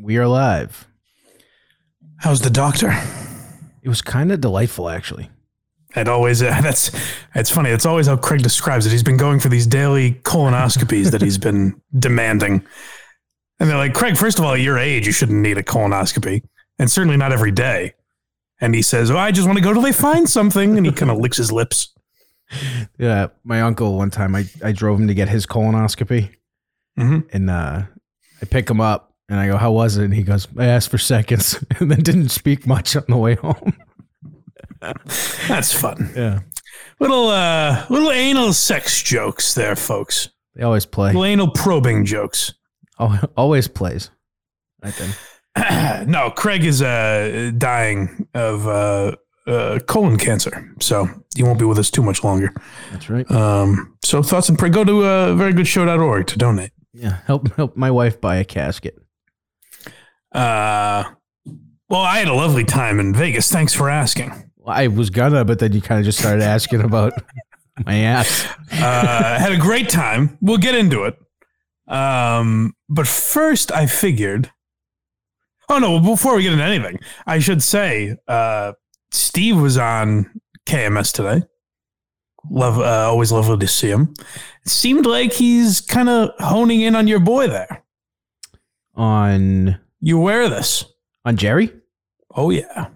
We are live. How's the doctor? It was kind of delightful, actually. It always uh, that's it's funny. It's always how Craig describes it. He's been going for these daily colonoscopies that he's been demanding, and they're like, Craig. First of all, at your age, you shouldn't need a colonoscopy, and certainly not every day. And he says, "Oh, I just want to go till they find something," and he kind of licks his lips. Yeah, my uncle one time I, I drove him to get his colonoscopy, Mhm. and uh, I pick him up and I go, "How was it?" And he goes, "I asked for seconds," and then didn't speak much on the way home. That's fun. Yeah, Little uh, little anal sex jokes there, folks. they always play. Little anal probing jokes. Al- Always plays. I think. no, Craig is uh, dying of uh, uh, colon cancer, so he won't be with us too much longer. That's right. Um, so thoughts and pray. Go to uh, verygoodshow.org to donate. Yeah, help help my wife buy a casket. Uh, well, I had a lovely time in Vegas. Thanks for asking. I was gonna, but then you kind of just started asking about my ass. Uh, had a great time. We'll get into it. Um, but first, I figured. Oh no! Before we get into anything, I should say uh, Steve was on KMS today. Love, uh, always lovely to see him. It seemed like he's kind of honing in on your boy there. On You wear this? on Jerry. Oh yeah.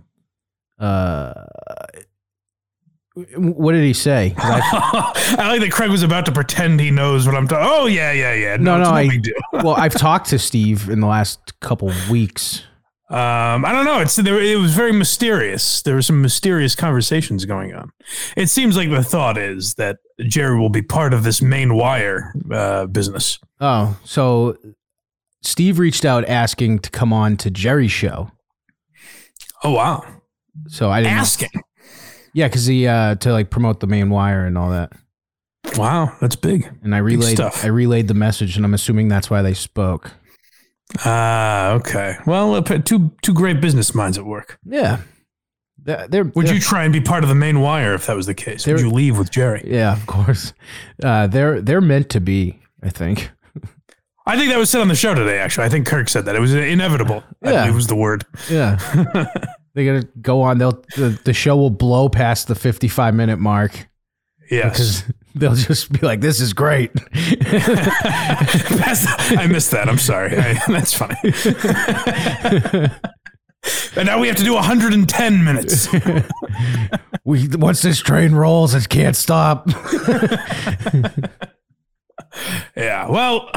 Uh, what did he say? I- I like that Craig was about to pretend he knows what I'm talking. Oh yeah, yeah, yeah. No, it's no, I- well, I've talked to Steve in the last couple weeks. Um, I don't know. It's there, it was very mysterious. There were some mysterious conversations going on. It seems like the thought is that Jerry will be part of this main wire uh, business. Oh, so Steve reached out asking to come on to Jerry's show. Oh wow! So I didn't. Asking. Yeah, because he uh to like promote the main wire and all that. Wow, that's big. And I relayed stuff. I relayed the message, and I'm assuming that's why they spoke. Ah, okay. Well, uh, two two great business minds at work. Yeah, they're, they're Would you try and be part of the main wire if that was the case? Would you leave with Jerry? Yeah, of course. Uh, they're they're meant to be. I think. I think that was said on the show today. Actually, I think Kirk said that it was inevitable. I Yeah. believe was the word. Yeah. They're gonna go on. They'll the, the show will blow past the 55 minute mark Yes. because they'll just be like, "This is great." I missed that. I'm sorry. I, that's funny. and now we have to do 110 minutes. we once this train rolls, it can't stop. Yeah. Well,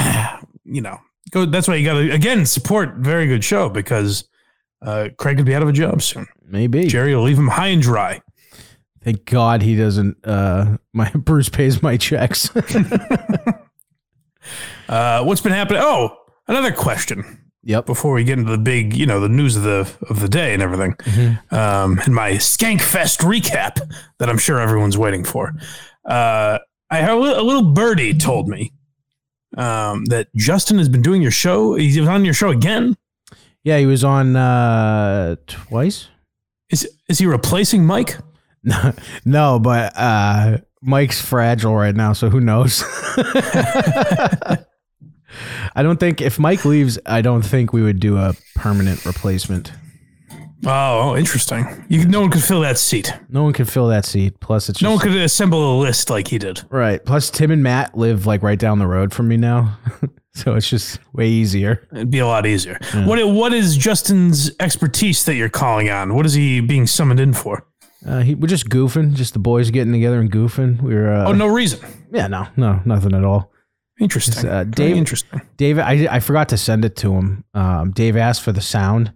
you know, go. That's why you got to again support. Very good show because uh, Craig could be out of a job soon. Maybe. Jerry will leave him high and dry. Thank God he doesn't. Uh, my Bruce pays my checks. Uh, what's been happening? Oh, another question. yep. Before we get into the big, you know, the news of the of the day and everything, um, and my Skankfest recap that I'm sure everyone's waiting for. Uh, I have a little birdie told me um, that Justin has been doing your show. He was on your show again. Yeah, he was on uh, twice. Is is he replacing Mike? no, no, but uh, Mike's fragile right now, so who knows? I don't think if Mike leaves, I don't think we would do a permanent replacement. Oh, interesting. You, no one could fill that seat. No one could fill that seat. Plus, it's just, No one could assemble a list like he did. right. Plus, Tim and Matt live like right down the road from me now, so it's just way easier. It'd be a lot easier. What what is Justin's expertise that you're calling on? What is he being summoned in for? Uh, he, we're just goofing, just the boys getting together and goofing. We were, uh, Oh, no reason. yeah, no, no, nothing at all. Interesting. uh, Very Dave- interesting. Dave, I, I forgot to send it to him. Um, Dave asked for the sound,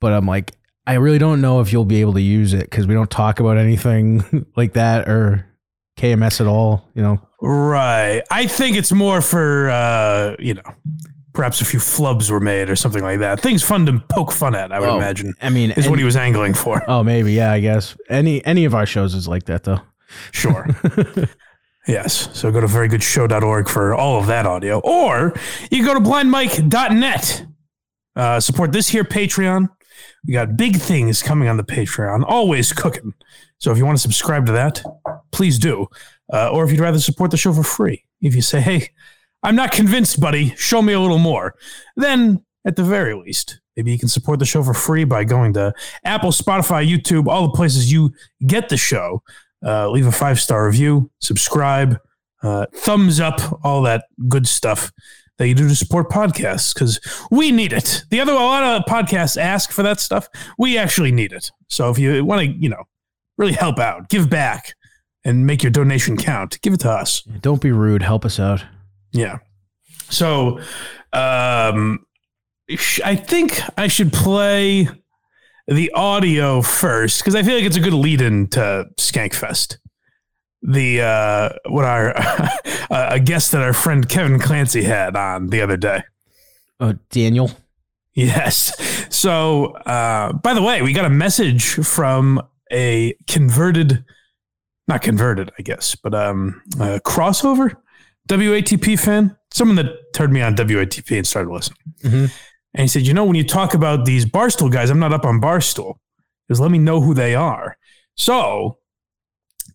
but I'm like, I really don't know if you'll be able to use it because we don't talk about anything like that or KMS at all. You know, Right. I think it's more for uh, you know, perhaps a few flubs were made or something like that. Things fun to poke fun at, I would Oh, imagine. I mean, Is what he was angling for. oh, maybe, yeah, I guess any any of our shows is like that though. Sure. yes. So go to verygoodshow.org for all of that audio. Or you go to blindmike.net. Uh, support this here Patreon. We got big things coming on the Patreon, always cooking. So if you want to subscribe to that, please do. Uh, or if you'd rather support the show for free, if you say, hey, I'm not convinced, buddy, show me a little more, then at the very least. Maybe you can support the show for free by going to Apple, Spotify, YouTube, all the places you get the show. Uh, leave a five star review, subscribe, uh, thumbs up, all that good stuff that you do to support podcasts because we need it. The other a lot of podcasts ask for that stuff. We actually need it. So if you want to, you know, really help out, give back, and make your donation count, give it to us. Don't be rude. Help us out. Yeah. So, um, I think I should play the audio first because I feel like it's a good lead in to Skankfest. The uh, what our a guest that our friend Kevin Clancy had on the other day. Oh, Daniel. Yes. So, uh, by the way, we got a message from a converted, not converted, I guess, but um, a crossover WATP fan, someone that turned me on WATP and started listening. Mm-hmm. And he said, You know, when you talk about these Barstool guys, I'm not up on Barstool. Just let me know who they are. So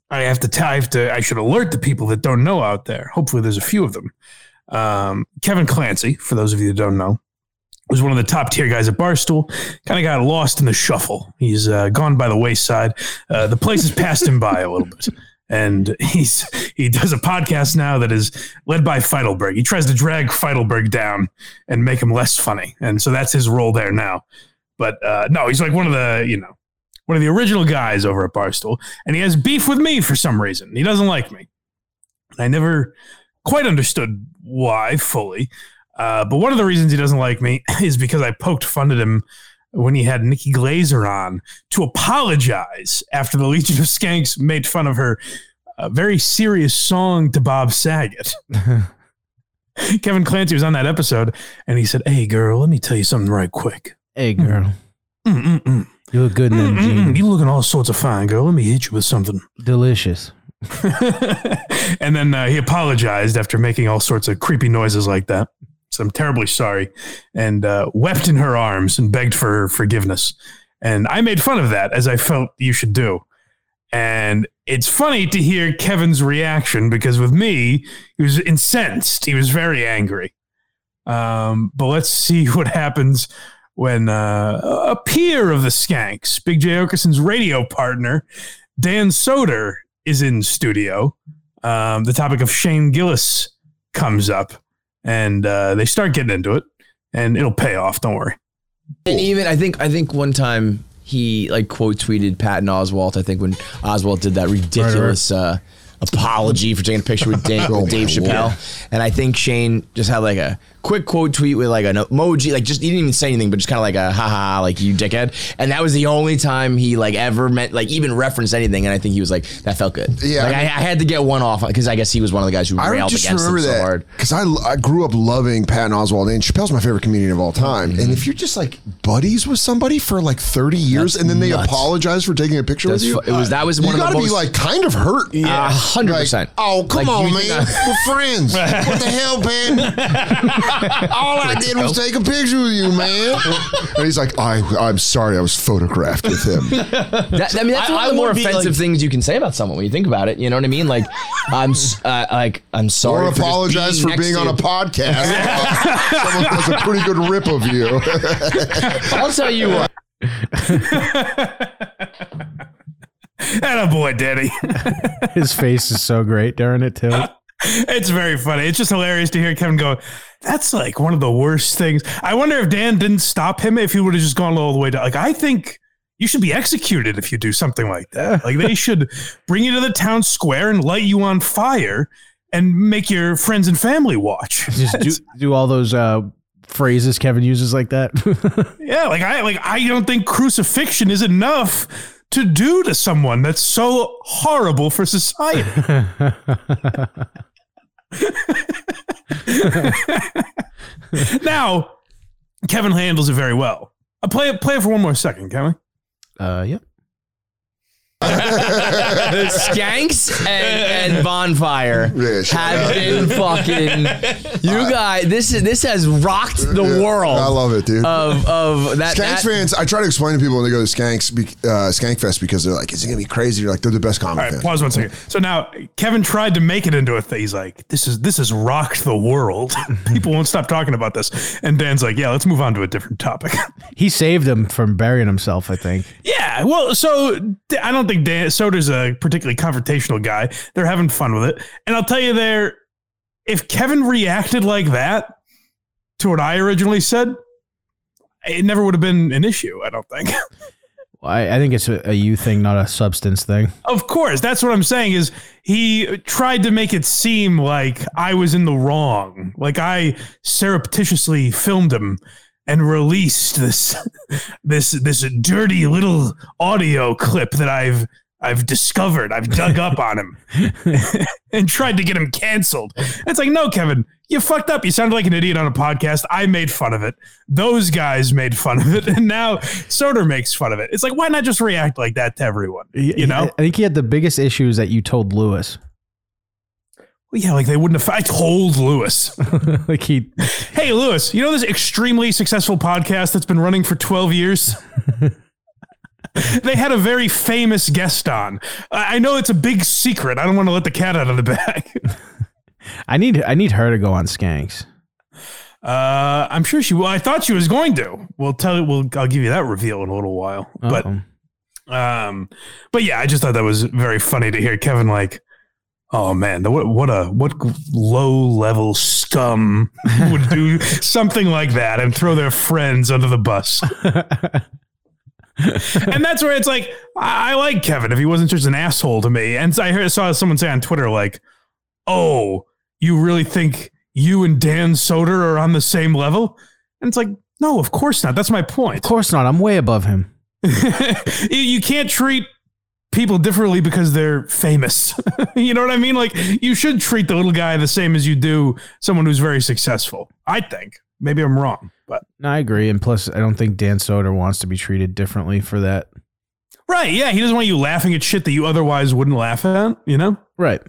I have to tell, I have to, I should alert the people that don't know out there. Hopefully, there's a few of them. Um, Kevin Clancy, for those of you that don't know, was one of the top tier guys at Barstool. Kind of got lost in the shuffle. He's uh, gone by the wayside. Uh, the place has passed him by a little bit. And he's he does a podcast now that is led by Feitelberg. He tries to drag Feitelberg down and make him less funny, and so that's his role there now. But uh, no, he's like one of the you know one of the original guys over at Barstool, and he has beef with me for some reason. He doesn't like me. I never quite understood why fully. Uh, but one of the reasons he doesn't like me is because I poked fun at him when he had Nikki Glazer on to apologize after the Legion of Skanks made fun of her uh, very serious song to Bob Saget. Kevin Clancy was on that episode and he said, Hey, girl, let me tell you something right quick. Hey, girl. Mm-mm-mm. You look good in them Mm-mm-mm. jeans. You looking all sorts of fine, girl. Let me hit you with something. Delicious. and then uh, he apologized after making all sorts of creepy noises like that. So I'm terribly sorry, and uh, wept in her arms and begged for her forgiveness. And I made fun of that as I felt you should do. And it's funny to hear Kevin's reaction because with me, he was incensed. He was very angry. Um, but let's see what happens when uh, a peer of the Skanks, Big Jay Oakerson's radio partner, Dan Soder, is in studio. Um, the topic of Shane Gillis comes up, and uh, they start getting into it, and it'll pay off. Don't worry. And even I think I think one time he like quote tweeted Patton Oswalt. I think when Oswalt did that ridiculous uh, apology for taking a picture with Dave, with Dave Chappelle, and I think Shane just had like a quick quote tweet with like an emoji, like just he didn't even say anything, but just kind of like a haha, like you dickhead. And that was the only time he like ever meant like even referenced anything. And I think he was like that felt good. Yeah, like I I, mean- I had to get one off because I guess he was one of the guys who I railed just against him remember so that hard. because I, I grew up loving Patton Oswalt and Chappelle's my favorite comedian of all time. Mm-hmm. And if you're just like buddies with somebody for like 30 years That's and then they nuts. apologize for taking a picture That's with you, fu- it was- that was you one of the gotta be most- like kind of hurt. Yeah, hundred Like, percent. oh come Like, on, you man, we're friends. what the hell, man? all I did was take a picture with you, man. And he's like, I, I'm sorry, I was photographed with him. That, I mean, that's I- one I of the more would be, offensive like- things you can say about someone when you think about it. You know what I mean? Like, I'm s- uh, like I'm sorry. or for just apologize being for next being to on a you. podcast. Someone does a pretty good rip of you. I'll tell you what. And a boy, Daddy. His face is so great during it too. It's very funny. It's just hilarious to hear Kevin go. That's like one of the worst things. I wonder if Dan didn't stop him if he would have just gone all the way down. Like I think you should be executed if you do something like that. Like they should bring you to the town square and light you on fire and make your friends and family watch. Just do, do all those uh, phrases Kevin uses like that. Yeah, like I like I don't think crucifixion is enough to do to someone that's so horrible for society. now, Kevin handles it very well. I'll play it play it for one more second, can we? uh, yep. Skanks and, and Bonfire Yeah, shout have out. been fucking. You guys, this is this has rocked the Yeah, world. I love it, dude. of of that. Skanks that fans, I try to explain to people when they go to Skanks, be- uh, Skank Fest because they're like, "Is it gonna be crazy?" You're like, "They're the best comic All right, fans." pause one second. So now Kevin tried to make it into a thing. He's like, "This is this has rocked the world. People won't stop talking about this." And Dan's like, "Yeah, let's move on to a different topic." He saved him from burying himself, I think. yeah, well, so I don't think Dan Soder's a particularly confrontational guy. They're having fun with it, and I'll tell you, there, if Kevin reacted like that to what I originally said, it never would have been an issue. I don't think. I, I think it's a, a you thing, not a substance thing. Of course, that's what I'm saying. Is he tried to make it seem like I was in the wrong, like I surreptitiously filmed him and released this this this dirty little audio clip that I've I've discovered. I've dug up on him and tried to get him canceled. It's like, no, Kevin, you fucked up. You sounded like an idiot on a podcast. I made fun of it. Those guys made fun of it, and now Soder makes fun of it. It's like, why not just react like that to everyone? You know? I think he had the biggest issues that you told Lewis. Yeah, like they wouldn't have. I told Lewis, like he, hey, Lewis, you know this extremely successful podcast that's been running for 12 years? they had a very famous guest on. I know it's a big secret. I don't want to let the cat out of the bag. I need, I need her to go on Skanks. Uh, I'm sure she will. I thought she was going to. We'll tell you. We'll. I'll give you that reveal in a little while. But Uh-oh. Um, but yeah, I just thought that was very funny to hear Kevin like, oh man, what what a what low level scum would do something like that and throw their friends under the bus. and that's where it's like, I, I like Kevin if he wasn't just an asshole to me. And I heard saw someone say on Twitter like, oh, you really think you and Dan Soder are on the same level? And it's like, no, of course not. That's my point of course not. I'm way above him. you you can't treat people differently because they're famous. you know what I mean? Like you should treat the little guy the same as you do someone who's very successful. I think. Maybe I'm wrong, but No, I agree. And plus, I don't think Dan Soder wants to be treated differently for that. right, yeah, he doesn't want you laughing at shit that you otherwise wouldn't laugh at. You know, Right.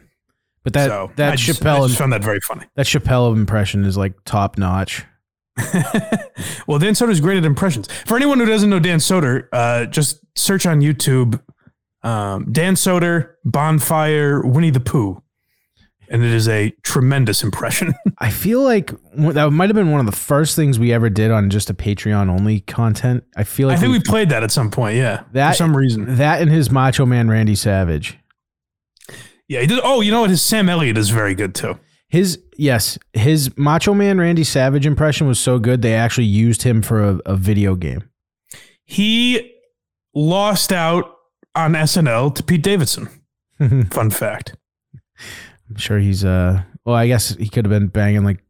But that so that I just, Chappelle I just found that very funny. that Chappelle impression is like top notch. well, Dan Soder's great at impressions. For anyone who doesn't know Dan Soder, uh, just search on YouTube um, Dan Soder, Bonfire, Winnie the Pooh. And it is a tremendous impression. I feel like that might have been one of the first things we ever did on just a Patreon only content. I feel like I think we- played that at some point, yeah. That- for some reason. that and his Macho Man Randy Savage. Yeah, he did. Oh, you know what? His Sam Elliott is very good too. His yes, his Macho Man Randy Savage impression was so good they actually used him for a, a video game. He lost out on SNL to Pete Davidson. Fun fact. I'm sure he's uh well, I guess he could have been banging like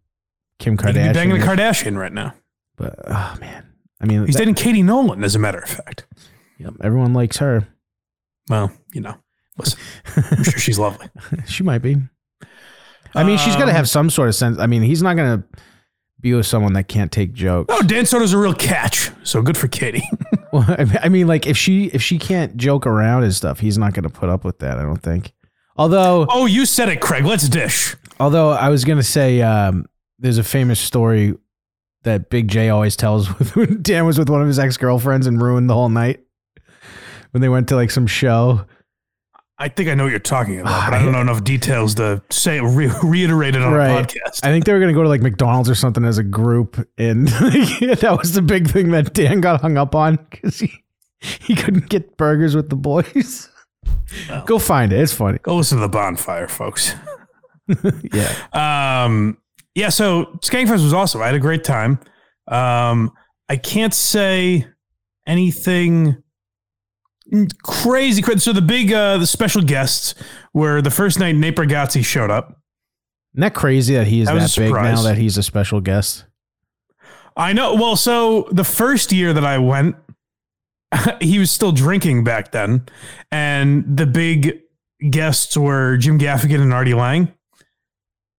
Kim Kardashian. banging a Kardashian right now. but oh man. I mean He's that- dating Katie Nolan, as a matter of fact. yep, everyone likes her. Well, you know, listen, I'm sure she's lovely. she might be. I mean, she's got to Um, have some sort of sense. I mean, he's not going to be with someone that can't take jokes. Oh, Dan Soder's a real catch. So good for Katie. Well, I mean- like if she if she can't joke around and stuff, he's not going to put up with that. I don't think. Although, oh, you said it, Craig. Let's dish. although I was going to say, um, there's a famous story that Big Jay always tells when Dan was with one of his ex girlfriends and ruined the whole night when they went to like some show. I think I know what you're talking about, but I don't know enough details to say re- reiterate it on Right. a podcast. I think they were going to go to like McDonald's or something as a group, and that was the big thing that Dan got hung up on because he he couldn't get burgers with the boys. Oh. Go find it; it's funny. Go listen to the bonfire, folks. Yeah, Um, yeah, so Skankfest was awesome. I had a great time. Um, I can't say anything crazy. crazy. So the big, uh, the special guests were the first night Nate Bargatze showed up. isn't that crazy that he is That that, big now that he's a special guest? I know. Well, so the first year that I went, he was still drinking back then, and the big guests were Jim Gaffigan and Artie Lange.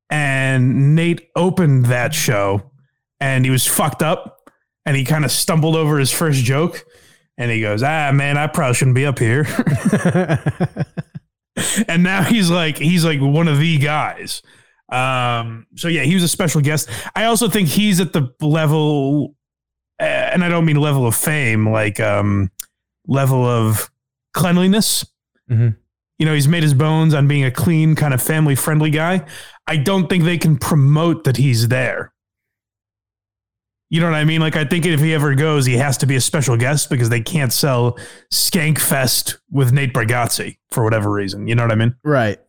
And Nate opened that show, and he was fucked up, and he kind of stumbled over his first joke, And he goes, ah, man, I probably shouldn't be up here. and now he's like, he's like one of the guys. Um, so yeah, he was a special guest. I also think he's at the level, uh, and I don't mean level of fame, like um, level of cleanliness. Mhm. You know, he's made his bones on being a clean, kind of family friendly guy. I don't think they can promote that he's there. You know what I mean? Like, I think if he ever goes, he has to be a special guest because they can't sell Skankfest with Nate Bargatze for whatever reason. You know what I mean? right.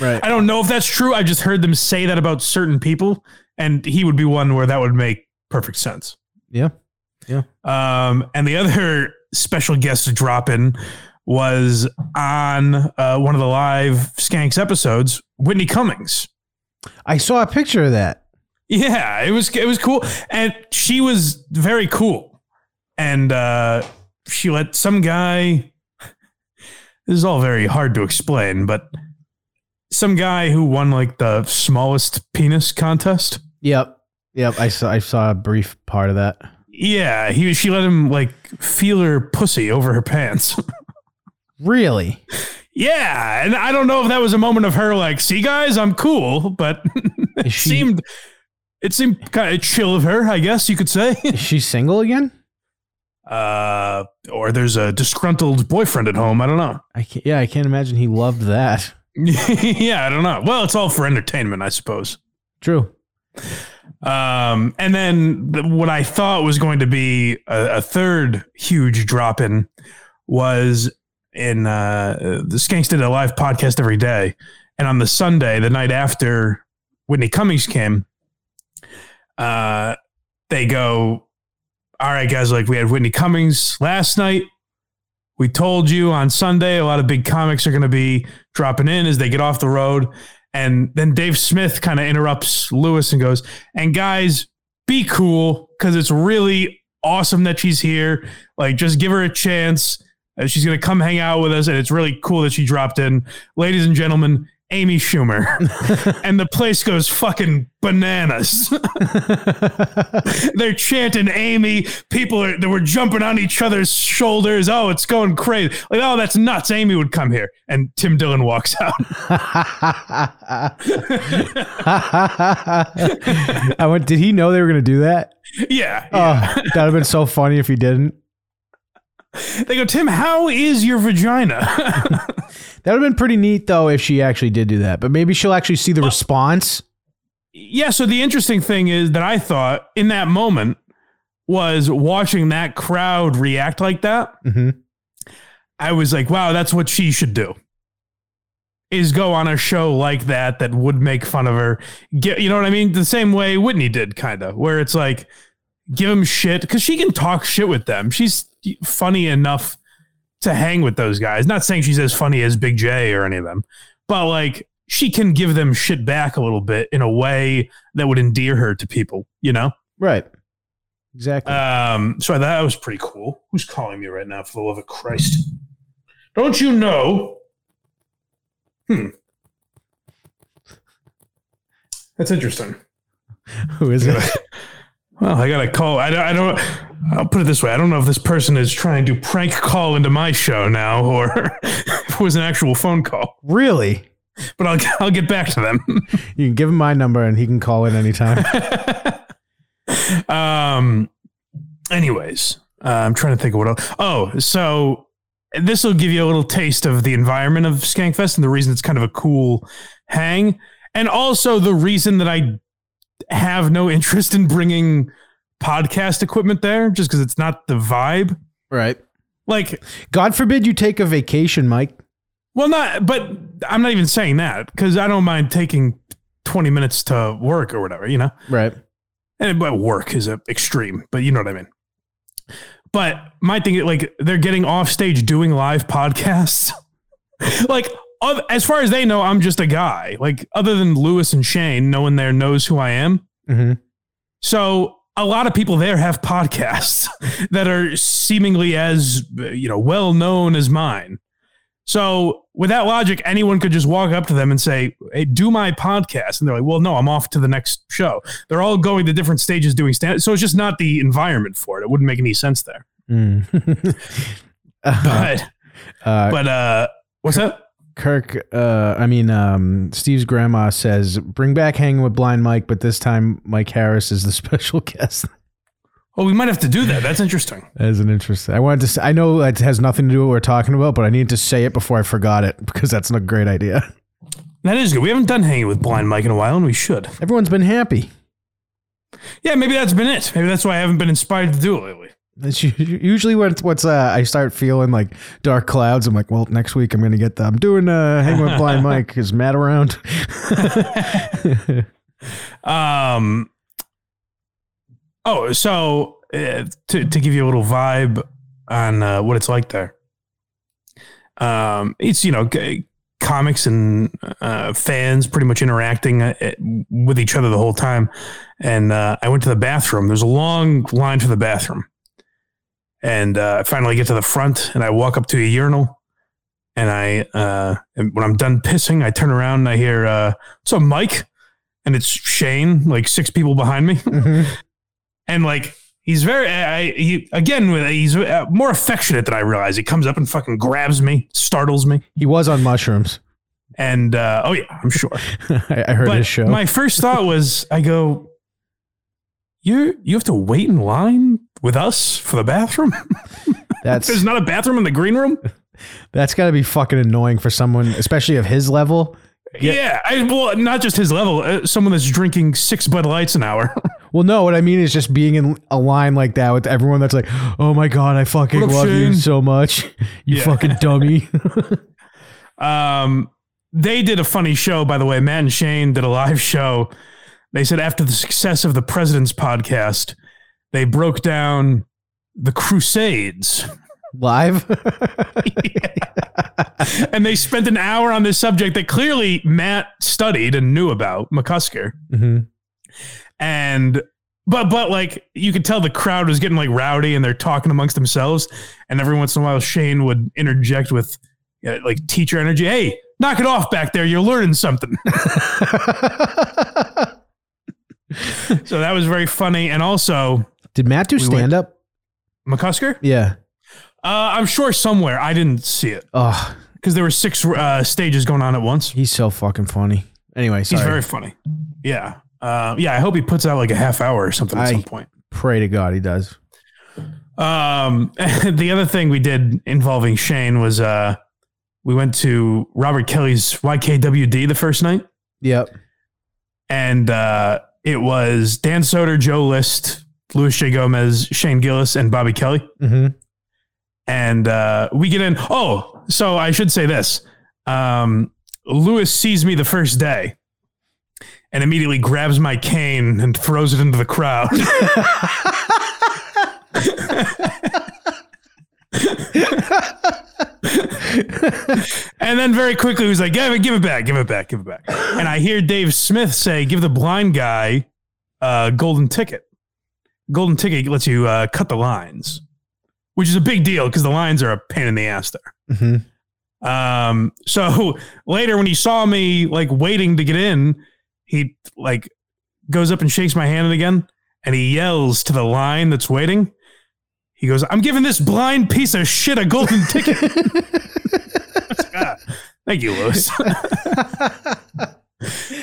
Right. I don't know if that's true. I just heard them say that about certain people, and he would be one where that would make perfect sense. Yeah. Yeah. Um, and the other special guest to drop in was on uh, one of the live Skanks episodes, Whitney Cummings. I saw a picture of that. Yeah, it was it was cool, and she was very cool, and uh, she let some guy. This is all very hard to explain, but some guy who won like the smallest penis contest. Yep. Yep. I saw I saw a brief part of that. Yeah, he she let him like feel her pussy over her pants. Really? yeah, and I don't know if that was a moment of her like, "See, guys, I'm cool," but it she- seemed it seemed kind of chill of her, I guess you could say. Is she single again? uh, or there's a disgruntled boyfriend at home. I don't know. I can't, yeah, I can't imagine he loved that. yeah, I don't know. Well, it's all for entertainment, I suppose. True. Um, and then the, what I thought was going to be a, a third huge drop in was in uh, the Skanks did a live podcast every day, and on the Sunday, the night after Whitney Cummings came, uh, they go, "All right, guys, like we had Whitney Cummings last night." We told you on Sunday a lot of big comics are going to be dropping in as they get off the road. And then Dave Smith kind of interrupts Lewis and goes, And guys, be cool because it's really awesome that she's here. Like, just give her a chance. Uh, she's going to come hang out with us. And it's really cool that she dropped in. Ladies and gentlemen, Amy Schumer. and the place goes fucking bananas. They're chanting Amy. People are they were jumping on each other's shoulders. Oh, it's going crazy. Like, oh, that's nuts. Amy would come here. And Tim Dillon walks out. I went. Did he know they were going to do that? yeah. Oh, yeah. that'd have been so funny if he didn't. They go, Tim, how is your vagina? That would have been pretty neat though if she actually did do that. But maybe she'll actually see the response. yeah. So the interesting thing is that I thought in that moment was watching that crowd react like that. hmm I was like, wow, that's what she should do. Is go on a show like that that would make fun of her. Get, you know what I mean? The same way Whitney did, kind of, where it's like, give them shit because she can talk shit with them. She's funny enough to hang with those guys. Not saying she's as funny as Big Jay or any of them, but like she can give them shit back a little bit in a way that would endear her to people, you know? Right. Exactly. Um, so I thought that was pretty cool. Who's calling me right now for the love of Christ? Don't you know? Hmm. That's interesting. Who is it? Well, I gotta call. I don't, I don't. I'll put it this way. I don't know if this person is trying to prank call into my show now, or if it was an actual phone call. really? But I'll I'll get back to them. You can give him my number and he can call in anytime. um. Anyways, uh, I'm trying to think of what else. Oh, so this will give you a little taste of the environment of Skankfest and the reason it's kind of a cool hang, and also the reason that I have no interest in bringing podcast equipment there, just because it's not the vibe. right. Like, God forbid you take a vacation, Mike. well, not, but I'm not even saying that because I don't mind taking 20 minutes to work or whatever, you know. Right. and but work is a extreme, but you know what I mean. But my thing, like they're getting off stage doing live podcasts. like as far as they know, I'm just a guy. Like other than Lewis and Shane, no one there knows who I am. hmm So a lot of people there have podcasts that are seemingly as you know well known as mine. So with that logic, anyone could just walk up to them and say, "Hey, do my podcast," and they're like, "Well, no, I'm off to the next show." They're all going to different stages doing stand. So it's just not the environment for it. It wouldn't make any sense there. Mm. But Uh, but uh, what's that? Kirk, uh, I mean, um, Steve's grandma says, bring back hanging with Blind Mike, but this time Mike Harris is the special guest. Oh, we might have to do that. That's interesting. that is an interesting. I wanted to. Say, I know it has nothing to do with what we're talking about, but I needed to say it before I forgot it because that's not a great idea. That is good. We haven't done hanging with Blind Mike in a while, and we should. Everyone's been happy. Yeah, maybe that's been it. Maybe that's why I haven't been inspired to do it lately. U- usually when it's, what's uh, I start feeling like dark clouds. I'm like, well, next week I'm gonna get the. I'm doing uh, hang with Blind Mike. Is Matt around? Um. Oh, so uh, to to give you a little vibe on uh, what it's like there. Um, it's you know g- comics and uh, fans pretty much interacting uh, with each other the whole time. And uh, I went to the bathroom. There's a long line for the bathroom, and uh, I finally get to the front, and I walk up to a urinal. And I, uh, and when I'm done pissing, I turn around and I hear, uh, "What's up, Mike?" And it's Shane, like six people behind me and like he's very I, he again with he's uh, more affectionate than I realize. He comes up and fucking grabs me, startles me, he was on mushrooms. and uh, oh yeah, I'm sure. I, I heard but his show. my first thought was, I go, you you have to wait in line with us for the bathroom. that's There's not a bathroom in the green room. that's got to be fucking annoying for someone, especially of his level. Yeah, I, well, not just his level. Uh, someone that's drinking six Bud Lights an hour. Well, no, what I mean is just being in a line like that with everyone that's like, "Oh my god, I fucking up, love you so much, you Yeah. fucking dummy." Um, they did a funny show, by the way. Matt and Shane did a live show. They said after the success of the President's podcast, they broke down the Crusades. Live. and they spent an hour on this subject that clearly Matt studied and knew about, McCusker. hmm And but but like you could tell the crowd was getting like rowdy and they're talking amongst themselves. And every once in a while Shane would interject with uh, like teacher energy. Hey, knock it off back there. You're learning something. so that was very funny. And also Did Matt do went- stand up? McCusker, Yeah. uh, I'm sure somewhere I didn't see it Oh, because there were six uh, stages going on at once. he's so fucking funny. Anyway, He's very funny. Yeah. Uh, yeah. I hope he puts out like a half hour or something at I- some point. Pray to God he does. Um, the other thing we did involving Shane was uh, we went to Robert Kelly's YKWd the first night, Yep. and uh, it was Dan Soder, Joe List, Luis J. Gomez, Shane Gillis, and Bobby Kelly. hmm And uh, we get in. Oh, so I should say this. Um, Lewis sees me the first day and immediately grabs my cane and throws it into the crowd. and then very quickly he was like, give it, give it back, give it back, give it back. And I hear Dave Smith say, give the blind guy a golden ticket. Golden ticket lets you uh, cut the lines, which is a big deal because the lines are a pain in the ass there. hmm Um, so later when he saw me like waiting to get in, he like goes up and shakes my hand again and he yells to the line that's waiting. He goes, I'm giving this blind piece of shit a golden ticket. Ah, Thank you, Lewis.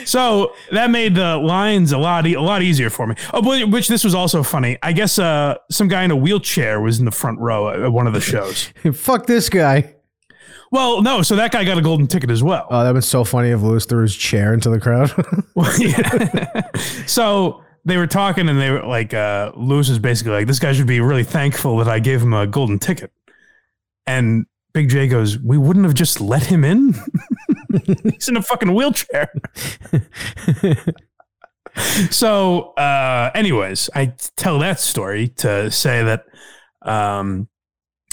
so that made the lines a lot e- a lot easier for me. Oh, which this was also funny. I guess uh, some guy in a wheelchair was in the front row at at one of the shows. Fuck this guy. Well, no, so that guy got a golden ticket as well. Oh, that was so funny if Lewis threw his chair into the crowd. Well, yeah. so they were talking, and they were like, uh, Lewis was basically like, "This guy should be really thankful that I gave him a golden ticket." And Big Jay goes, "We wouldn't have just let him in. He's in a fucking wheelchair." so, uh, anyways, I tell that story to say that um,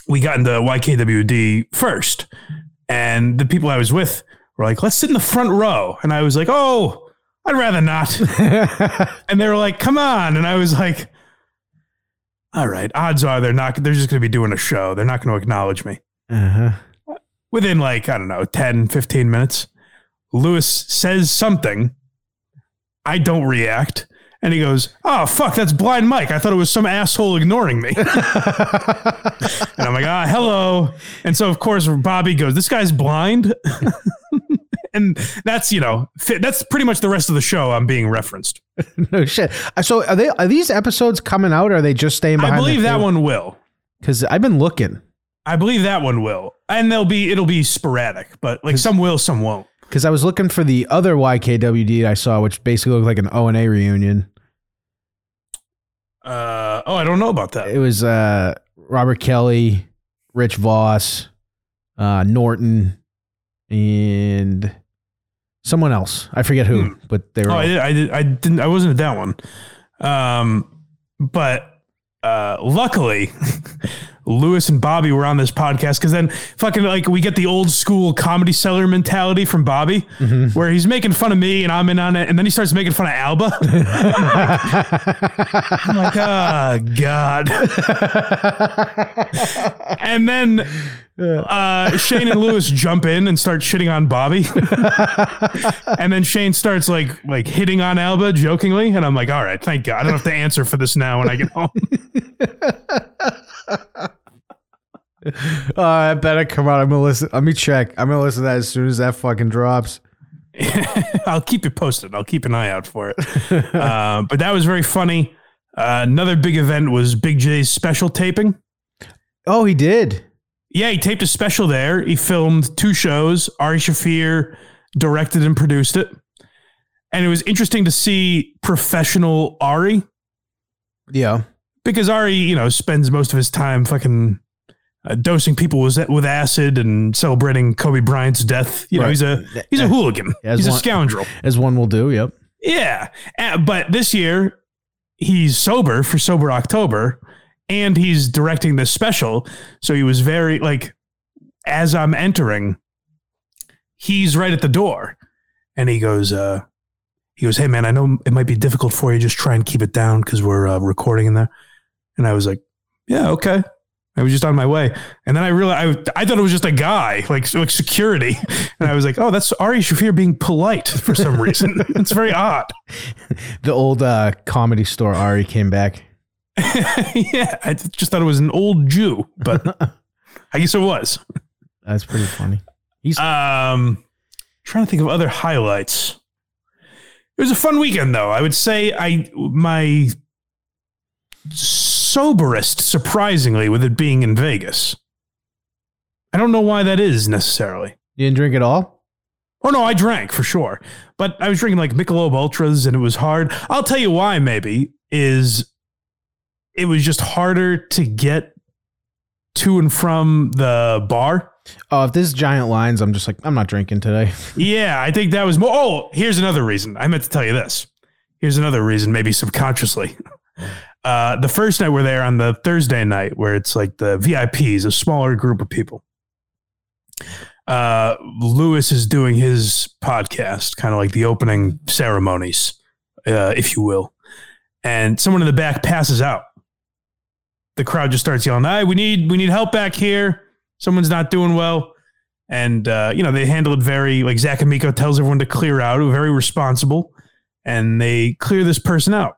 we got into YKWd first, and the people I was with were like, "Let's sit in the front row," and I was like, "Oh, I'd rather not." and they were like, "Come on," and I was like, "All right." Odds are they're not. They're just going to be doing a show. They're not going to acknowledge me. uh-huh. Within like I don't know, 10, 15 minutes, Lewis says something. I don't react. And he goes, "Oh fuck, that's Blind Mike. I thought it was some asshole ignoring me." and I'm like, "Ah, hello." And so of course Bobby goes, "This guy's blind." and that's you know that's pretty much the rest of the show. I'm being referenced. no shit. Uh, So are they? Are these episodes coming out? Or are they just staying behind? I believe that one will. because I've been looking. I believe that one will, and they'll be it'll be sporadic, but like some will, some won't. Because I was looking for the other YKWd I saw, which basically looked like an O and A reunion. Uh, oh, I don't know about that. It was uh, Robert Kelly, Rich Voss, uh, Norton, and someone else. I forget who, but they were. Oh, all- I, did, I did. I didn't. I wasn't at that one. Um, but uh, luckily, Lewis and Bobby were on this podcast because then fucking like we get the old school Comedy Cellar mentality from Bobby, where he's making fun of me and I'm in on it, and then he starts making fun of Alba. I'm like, oh god. and then uh, Shane and Lewis jump in and start shitting on Bobby. and then Shane starts like like hitting on Alba jokingly, and I'm like, all right, thank God. I don't have to answer for this now when I get home. Oh, I better come out. I'm gonna listen. Let me check. I'm gonna listen to that as soon as that fucking drops. I'll keep it posted. I'll keep an eye out for it. uh, but that was very funny. Uh, another big event was Big Jay's special taping. Oh, he did. Yeah, he taped a special there. He filmed two shows. Ari Shaffir directed and produced it. And it was interesting to see professional Ari Yeah. because Ari, you know, spends most of his time fucking uh, dosing people with, with acid and celebrating Kobe Bryant's death. You know, Right. he's a he's a hooligan. As he's a one- scoundrel. As one will do. Yep. Yeah. Uh, but this year, he's sober for Sober October and he's directing this special. So he was very, like, as I'm entering, he's right at the door and he goes, uh, he goes, Hey man, I know it might be difficult for you. Just try and keep it down because we're uh, recording in there. And I was like, Yeah, okay. I was just on my way. And then I realized I, I thought it was just a guy, like, like security. And I was like, oh, that's Ari Shaffir being polite for some reason. it's very odd. The old uh, comedy store Ari came back. yeah, I just thought it was an old Jew, but I guess it was. That's pretty funny. He's Um, trying to think of other highlights. It was a fun weekend, though. I would say I my soberest, surprisingly, with it being in Vegas. I don't know why that is necessarily. you didn't drink at all. Oh no, I drank for sure, but I was drinking like Michelob Ultras, and it was hard. I'll tell you why. Maybe is it was just harder to get to and from the bar. Oh, if there's giant lines, I'm just like, I'm not drinking today. Yeah, I think that was more. Oh, here's another reason. I meant to tell you this. Here's another reason, maybe subconsciously. Uh, the first night we're there on the Thursday night, where it's like the VIPs, a smaller group of people. Uh, Lewis is doing his podcast, kind of like the opening ceremonies, uh, if you will. And someone in the back passes out. The crowd just starts yelling, "Hey, we need we need help back here. Someone's not doing well." and uh, you know they handle it very like Zach Amico tells everyone to clear out, very responsible, and they clear this person out.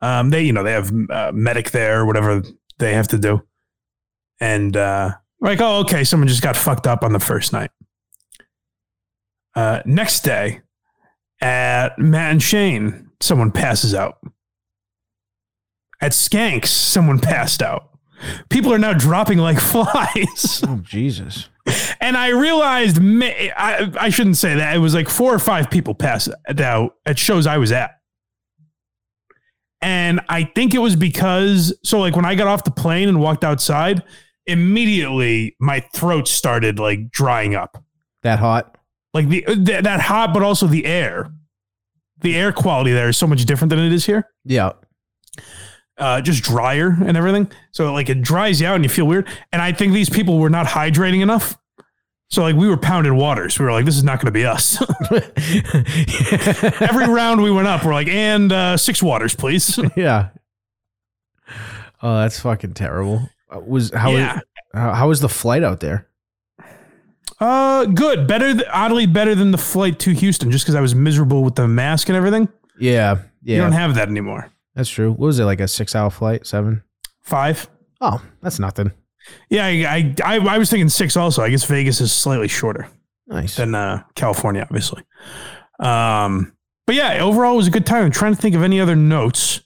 Um, they you know they have uh, medic there, whatever they have to do, and uh, like oh okay, someone just got fucked up on the first night. Uh, next day, at Matt and Shane, someone passes out. At Skanks, someone passed out. People are now dropping like flies. Oh Jesus! And I realized I, I shouldn't say that. It was like four or five people passed out at shows I was at. And I think it was because, so like when I got off the plane and walked outside, immediately my throat started like drying up. That hot. Like the that, that hot, but also the air. The air quality there is so much different than it is here Yeah. uh, just drier and everything. So like it dries you out and you feel weird. And I think these people were not hydrating enough. So like we were pounded waters. We were like, this is not going to be us. Every round we went up, we're like, and uh, six waters, please. yeah. Oh, that's fucking terrible. Uh, Was how Yeah. how, how was the flight out there? Uh, good. Better, th- oddly better than the flight to Houston, just because I was miserable with the mask and everything. Yeah, Yeah. You yeah, don't have that anymore. that's true. What was it like a six-hour flight? Seven? Five. Oh, that's nothing. Yeah, I, I I was thinking six. Also, I guess Vegas is slightly shorter Nice. than uh, California, obviously. Um, but yeah, overall, it was a good time. I'm trying to think of any other notes.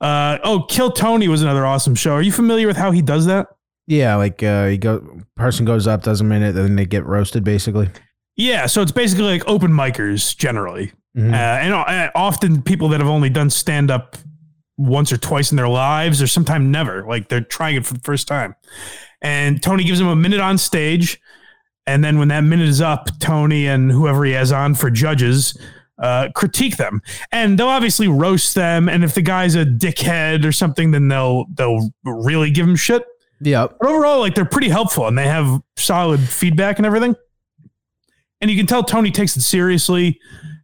Uh, oh, Kill Tony was another awesome show. Are you familiar with how he does that? Yeah, like uh, you go person goes up, does a minute, and then they get roasted basically. Yeah, so it's basically like open micers generally, Mhm. uh, and uh, often people that have only done stand up once or twice in their lives, or sometimes never. Like they're trying it for the first time. And Tony gives them a minute on stage, and then when that minute is up, Tony and whoever he has on for judges uh, critique them, and they'll obviously roast them. And if the guy's a dickhead or something, then they'll they'll really give him shit. Yeah. But overall, like they're pretty helpful and they have solid feedback and everything. And you can tell Tony takes it seriously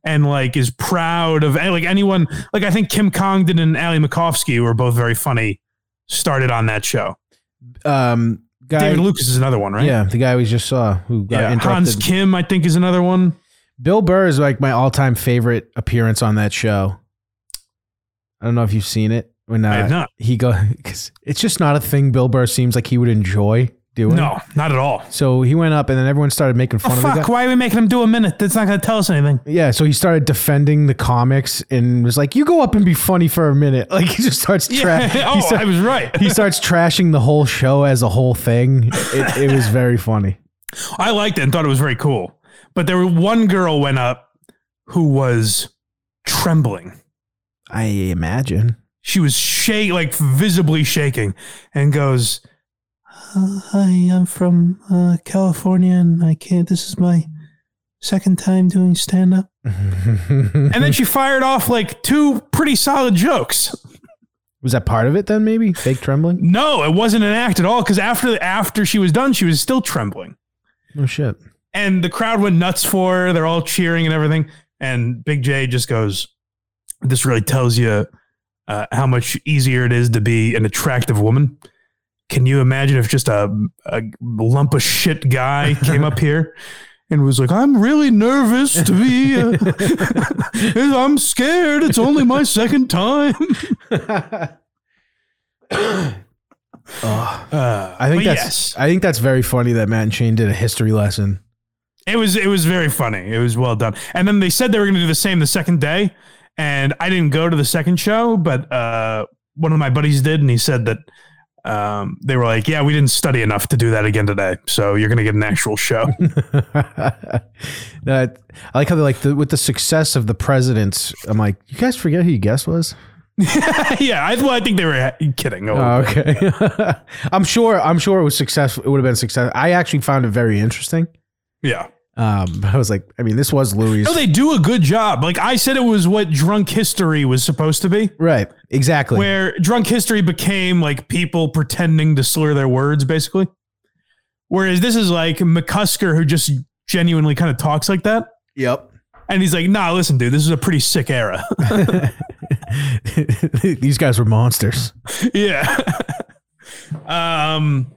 and like is proud of like anyone. Like I think Kim Congdon and Ali Macofsky were both very funny. Started on that show. Um, guy. David Lucas is another one, right? Yeah, the guy we just saw who got Yeah. interrupted. Hans Kim, I think, is another one. Bill Burr is like my all-time favorite appearance on that show. I don't know if you've seen it when uh, I have not. he go because it's just not a thing Bill Burr seems like he would enjoy No, not at all. So he went up and then everyone started making fun Oh, of the fuck! guy. Why are we making him do a minute? That's not going to tell us anything. Yeah, so he started defending the comics and was like, "You go up and be funny for a minute." Like he just starts tra- oh, start- I was right. he starts trashing the whole show as a whole thing. It, it was very funny. I liked it and thought it was very cool. But there were one girl went up who was trembling. I imagine. she was shake like visibly shaking and goes uh, hi i'm from uh, california and i can't this is my second time doing stand-up and then she fired off like two pretty solid jokes was that part of it then? Maybe fake trembling. no it wasn't an act at all because after after she was done she was still trembling Oh shit. and the crowd went nuts for her they're all cheering and everything and Big Jay just goes this really tells you uh, how much easier it is to be an attractive woman can you imagine if just a, a lump of shit guy came up here and was like i'm really nervous to be uh, i'm scared it's only my second time Oh, uh, I think that's yes. I think that's very funny that Matt and Shane did a history lesson. It was it was very funny. It was well done. And then they said they were going to do the same the second day, and I didn't go to the second show, but uh, one of my buddies did, and he said that um, they were like, "Yeah, we didn't study enough to do that again today, so you're going to get an actual show." I like how they're like the, with the success of the presidents. I'm like, you guys forget who your guest was? yeah, I, well, I think they were kidding. Oh, okay. I'm sure. I'm sure it was successful. It would have been successful. I actually found it very interesting. Yeah. Um, but I was like, I mean, this was Louis. No, they do a good job. Like I said, it was what drunk history was supposed to be. right. Exactly. where drunk history became like people pretending to slur their words, basically. Whereas this is like McCusker, who just genuinely kind of talks like that. Yep. And he's like, nah, listen, dude, this is a pretty sick era. These guys were monsters. yeah. um,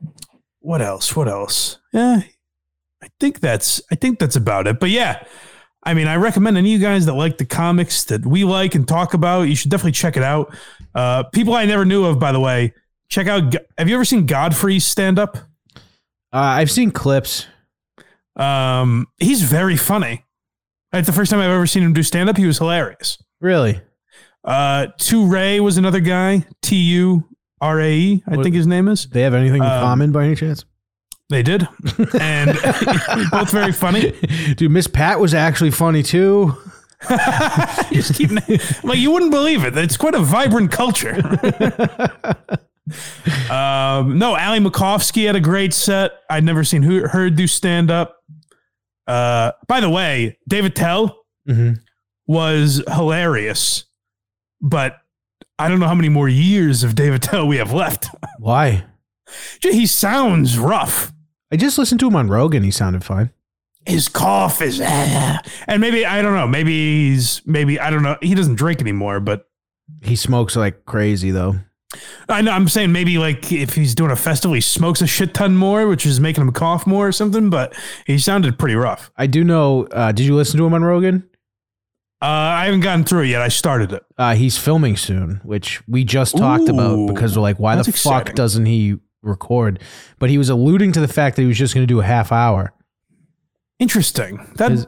what else? What else? Yeah, think that's I think that's about it. But yeah, I mean, I recommend any of you guys that like the comics that we like and talk about, you should definitely check it out. Uh, people I never knew of, by the way, check out. Have you ever seen Godfrey's stand up? Uh, I've seen clips. Um, he's very funny. It's the first time I've ever seen him do stand up. He was hilarious. Really? Uh, Tu Ray was another guy. T U R A E, I What- think his name is. They have anything in Um, common by any chance? They did, and both very funny. Dude, Miss Pat was actually funny too. Just keep like you wouldn't believe it. It's quite a vibrant culture. um, no, Ali Macofsky had a great set. I'd never seen who, her do stand up. Uh, by the way, Dave Attell Mm-hmm. was hilarious, but I don't know how many more years of Dave Attell we have left. Why? he sounds rough. I just listened to him on Rogan. He sounded fine. His cough is, and maybe I don't know. Maybe he's maybe I don't know. He doesn't drink anymore, but He smokes like crazy though. I know I'm saying maybe like if he's doing a festival, he smokes a shit ton more, which is making him cough more or something. But he sounded pretty rough. I do know. Uh, did you listen to him on Rogan? Uh, I haven't gotten through it yet. I started it. Uh, he's filming soon, which we just talked about Ooh, because we're like, why the that's fuck exciting. doesn't he record? But he was alluding to the fact that he was just going to do a half hour. Interesting. That His,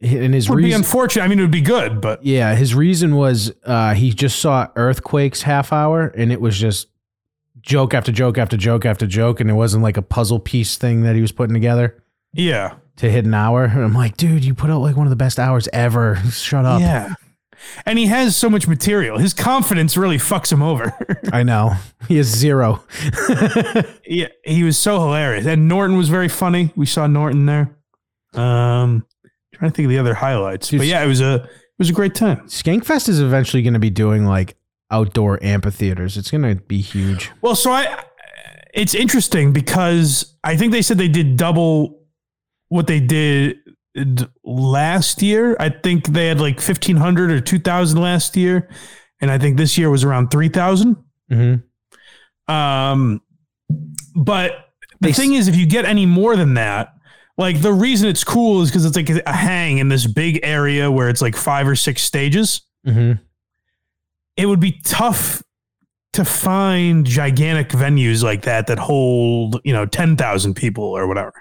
and his would be unfortunate. I mean, it would be good, but yeah, his reason was uh, he just saw Earthquakes half hour, and it was just joke after joke after joke after joke, and it wasn't like a puzzle piece thing that he was putting together yeah, to hit an hour. And I'm like, dude, you put out like one of the best hours ever. Shut up. yeah. And he has so much material. His confidence really fucks him over. I know. He has zero. yeah, he was so hilarious. And Norton was very funny. We saw Norton there. Um, trying to think of the other highlights, Dude, but yeah, it was a it was a great time. Skankfest is eventually going to be doing like outdoor amphitheaters. It's going to be huge. Well, so I, it's interesting because I think they said they did double what they did last year. I think they had like fifteen hundred or two thousand last year, and I think this year was around three thousand. Mm-hmm. Um, but the They thing is, if you get any more than that, like the reason it's cool is because it's like a hang in this big area where it's like five or six stages. Mm-hmm. It would be tough to find gigantic venues like that that hold, you know, 10,000 people or whatever.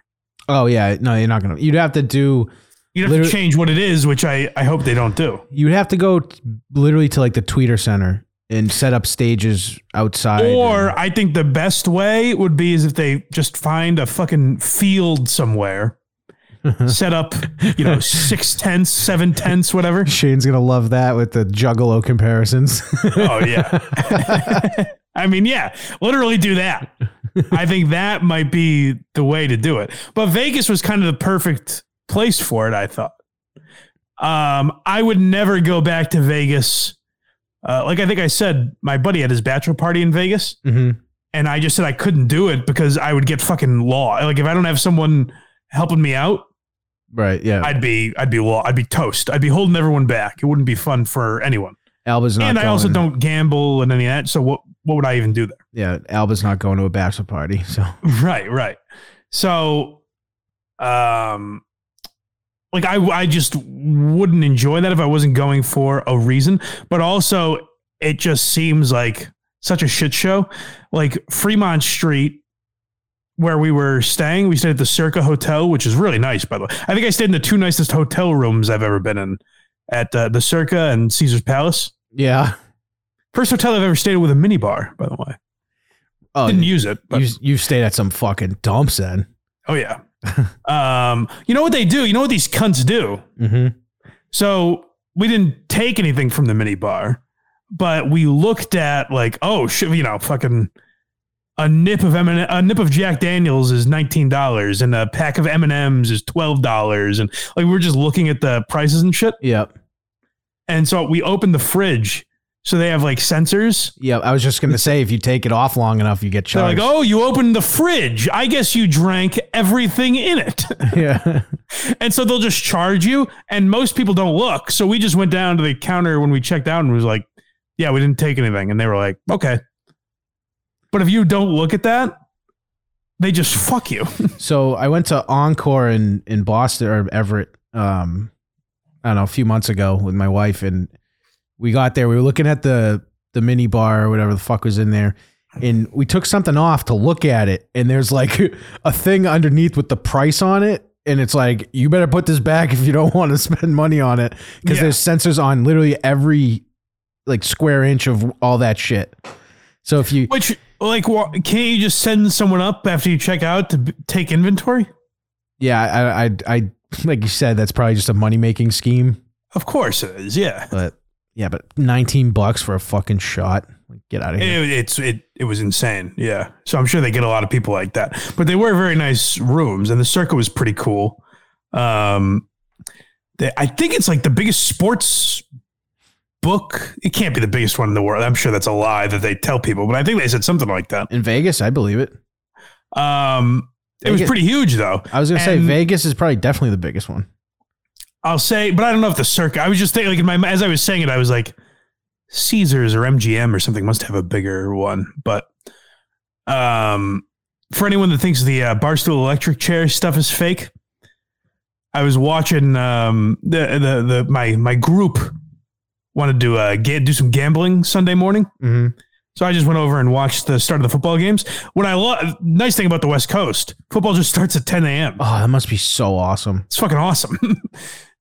Oh yeah, no, you're not gonna. You'd have to do. You'd have to change what it is, which I, I hope they don't do. You'd have to go t- literally to like the Tweeter Center and set up stages outside. Or and- I think the best way would be is if they just find a fucking field somewhere, set up, you know, six tents, seven tents, whatever. Shane's gonna love that with the Juggalo comparisons. Oh yeah. I mean, yeah, literally do that. I think that might be the way to do it. But Vegas was kind of the perfect place for it, I thought. Um, I would never go back to Vegas. Uh, like I think I said, my buddy had his bachelor party in Vegas, hmm and I just said I couldn't do it because I would get fucking law. Like if I don't have someone helping me out, Right. Yeah. I'd be I'd be law. I'd be toast. I'd be holding everyone back. It wouldn't be fun for anyone. Alba's not. and I going, also don't gamble and any of that. So what what would I even do there? Yeah, Alba's not going to a bachelor party. So Right, right. So, um, like I, I just wouldn't enjoy that if I wasn't going for a reason. But also, it just seems like such a shit show. Like Fremont Street, where we were staying, we stayed at the Circa Hotel, which is really nice, by the way. I think I stayed in the two nicest hotel rooms I've ever been in at uh, the Circa and Caesar's Palace. yeah. First hotel I've ever stayed with a minibar, by the way. Oh, Didn't use it, but you you stayed at some fucking dumps then. Oh yeah. um, you know what they do? You know what these cunts do? Mm-hmm. So we didn't take anything from the mini bar, but we looked at like, oh shit, you know, fucking a nip of M a nip of Jack Daniels is nineteen dollars, and a pack of M and M's is twelve dollars, and like we we're just looking at the prices and shit. Yep. And so we opened the fridge, so they have like sensors. Yeah, I was just gonna say if you take it off long enough, you get They're charged. like, oh, you opened the fridge. I guess you drank everything in it. yeah. And so they'll just charge you, and most people don't look. So we just went down to the counter when we checked out and was like, "Yeah, we didn't take anything," and they were like, "Okay." But if you don't look at that, they just fuck you. So I went to Encore in in Boston or Everett. Um, I don't know a few months ago with my wife, and we got there. We were looking at the the mini bar or whatever the fuck was in there, and we took something off to look at it, and there's like a thing underneath with the price on it. And it's like you better put this back if you don't want to spend money on it because Yeah. there's sensors on literally every like square inch of all that shit. So if you Which, like, can't you just send someone up after you check out to b- take inventory? yeah, I, I I like you said that's probably just a money making scheme. Of course it is. Yeah, But yeah, but 19 bucks for a fucking shot. Like, get out of here. it, it's it it was insane. Yeah, so I'm sure they get a lot of people like that. But they were very nice rooms, and the Circa was pretty cool. Um, they, I think it's like the biggest sports book. It can't be the biggest one in the world. I'm sure that's a lie that they tell people, but I think they said something like that. In Vegas, I believe it. Um, it was pretty huge though. I was going to say Vegas is probably definitely the biggest one. I'll say, but I don't know if the Circa. I was just thinking, like in my as I was saying it, I was like, Caesars or MGM or something must have a bigger one. But um, for anyone that thinks the uh, Barstool electric chair stuff is fake, I was watching um, the the the my my group wanted to uh, get, do some gambling Sunday morning. Mm-hmm. So I just went over and watched the start of the football games. What I love, nice thing about the West Coast, football just starts at 10 a.m. Oh, that must be so awesome. It's fucking awesome.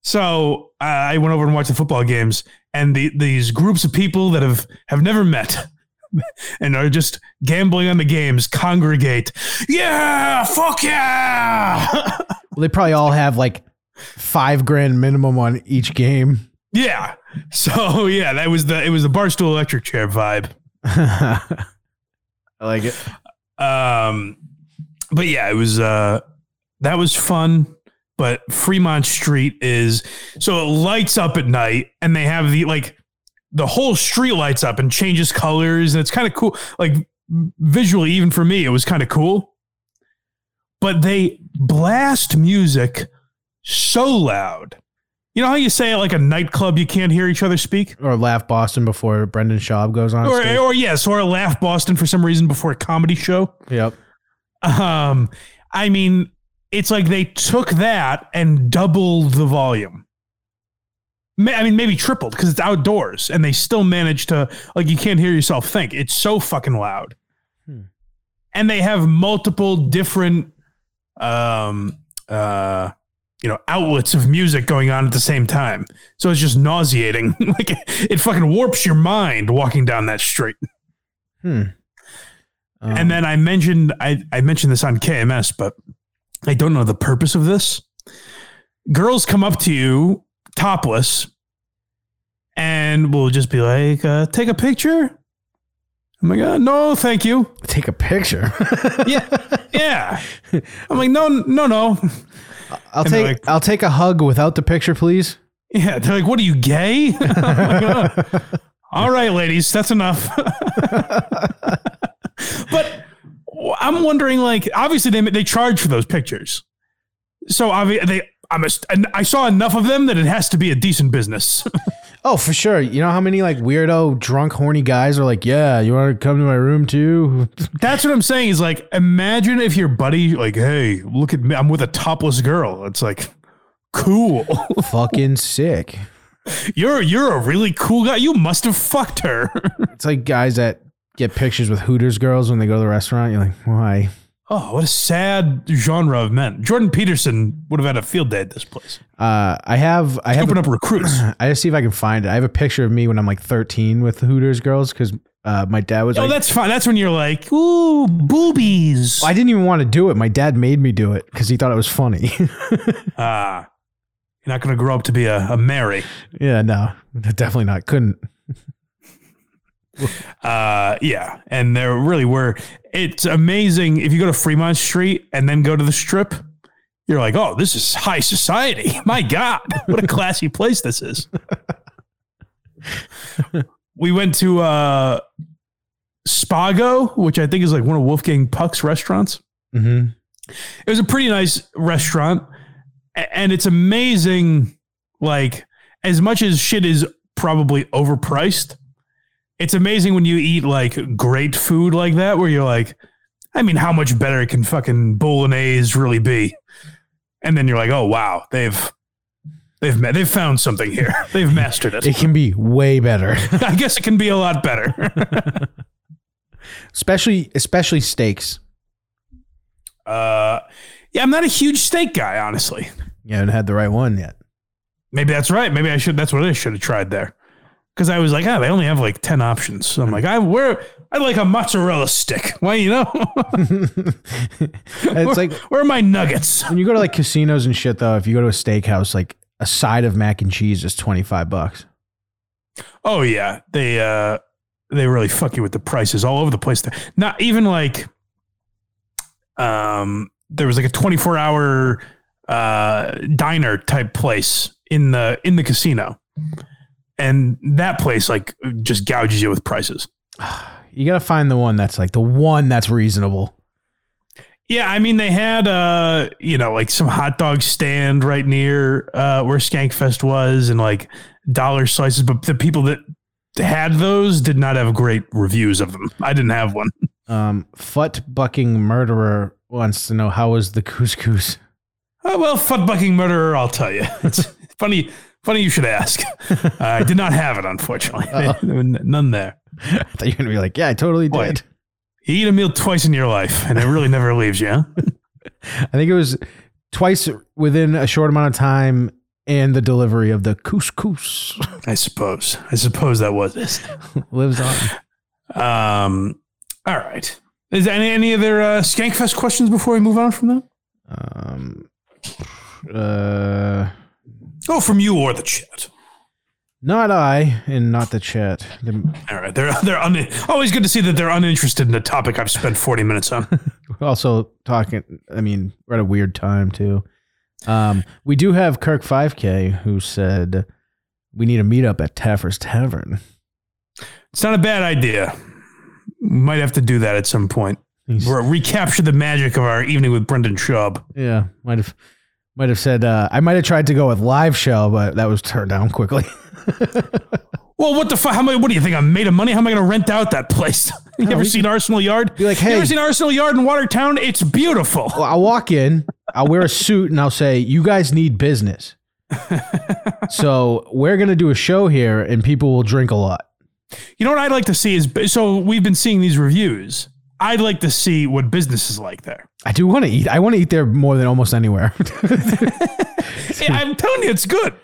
so uh, I went over and watched the football games, and the, these groups of people that have have never met and are just gambling on the games congregate. Yeah, fuck yeah, Well, they probably all have like five grand minimum on each game. yeah. So yeah, that was the it was the barstool electric chair vibe. I like it. Um, but yeah, it was uh, that was fun. But Fremont Street is so it lights up at night, and they have the like the whole street lights up and changes colors, and it's kind of cool. Like visually, even for me, it was kind of cool. But they blast music so loud. You know how you say like a nightclub you can't hear each other speak? Or laugh Boston before Brendan Schaub goes on. Or, stage. or yes, or laugh Boston for some reason before a comedy show. Yep. Um, I mean, it's like they took that and doubled the volume. I mean, maybe tripled because it's outdoors, and they still managed to like you can't hear yourself think. It's so fucking loud, Hmm. and they have multiple different, um, uh, you know, outlets of music going on at the same time. So it's just nauseating. like it, it fucking warps your mind walking down that street. Hmm. Um, And then I mentioned I, I mentioned this on KMS, but I don't know the purpose of this. Girls come up to you topless and will just be like, uh, take a picture. I'm like, uh, no, thank you. take a picture. Yeah. Yeah. I'm like, no, no, no. I'll And take like- I'll take a hug without the picture, please. Yeah. They're like, what are you gay? Like, "Oh, all right, ladies, that's enough. I'm wondering, like, obviously they they charge for those pictures, so obvi- they I'm a, and I saw enough of them that it has to be a decent business. Oh, for sure. You know how many like weirdo, drunk, horny guys are like, "Yeah, you want to come to my room too?" That's what I'm saying. Is like, imagine if your buddy, like, hey, look at me, I'm with a topless girl. It's like, cool. Fucking sick. You're you're a really cool guy. You must have fucked her. It's like guys that get pictures with Hooters girls when they go to the restaurant. You're like, why? oh, what a sad genre of men. Jordan Peterson would have had a field day at this place. Uh, I have I have Open up recruits. I just see if I can find it. I have a picture of me when I'm like 13 with the Hooters girls because uh, my dad was Oh, like, that's fine. That's when you're like, ooh, boobies. I didn't even want to do it. My dad made me do it because he thought it was funny. Ah, you're not going to grow up to be a, a Mary. yeah, no, definitely not. Couldn't. Uh, yeah, and there really were. It's amazing if you go to Fremont Street and then go to the Strip. You're like, oh, this is high society. My God, what a classy place this is. we went to uh, Spago, which I think is like one of Wolfgang Puck's restaurants. hmm it was a pretty nice restaurant and it's amazing like as much as shit is probably overpriced it's amazing when you eat like great food like that where you're like i mean how much better can fucking bolognese really be and then you're like oh wow they've they've ma- they've found something here they've mastered it It can be way better, i guess it can be a lot better especially especially steaks. uh yeah i'm not a huge steak guy honestly You haven't had the right one yet. Maybe that's right. Maybe I should. That's what I should have tried there. Because I was like, ah, they only have like ten options. So I'm like, I where I like a mozzarella stick. Why you know? It's like where are my nuggets? when you go to like casinos and shit. Though, if you go to a steakhouse, like a side of mac and cheese is twenty five bucks. Oh yeah, they uh they really fuck you with the prices all over the place. There, not even like um there was like a 24 hour uh diner type place in the in the casino, and that place like just gouges you with prices. You gotta find the one that's like the one that's reasonable. Yeah, I mean they had uh you know like some hot dog stand right near uh where Skankfest was and like dollar slices, but the people that had those did not have great reviews of them. I didn't have one. Um, foot bucking murderer wants to know how was the couscous. Oh, well, fuck-bucking murderer, I'll tell you. It's funny. Funny you should ask. Uh, I did not have it, unfortunately. None there. I thought you were gonna be like, yeah, I totally Boy. did. You eat a meal twice in your life, and it really never leaves you. Huh? I think it was twice within a short amount of time, and the delivery of the couscous I suppose. I suppose that was it. lives on. Um. All right. Is there any any other uh, Skankfest questions before we move on from that? Um, uh, Oh, from you or the chat. not I, and not the chat. The- All right. They're they're un- always good to see that they're uninterested in the topic I've spent forty minutes on. We're also talking. I mean, we're at a weird time too. Um, we do have Kirk 5K who said we need a meetup at Taffer's Tavern. It's not a bad idea. Might have to do that at some point. He's- Re- recapture the magic of our evening with Brendan Schaub. yeah, might have might have said uh, I might have tried to go with live show, but that was turned down quickly. Well, what the fuck? How many? What do you think? I'm made of money. How am I going to rent out that place? you ever seen Arsenal Yard? Be like, you hey. ever seen Arsenal Yard in Watertown? It's beautiful. Well, I'll walk in, I'll wear a suit, and I'll say, "You guys need business." so we're gonna do a show here, and people will drink a lot. You know what I'd like to see is so we've been seeing these reviews. I'd like to see what business is like there. I do want to eat. I want to eat there more than almost anywhere. Hey, I'm telling you, it's good.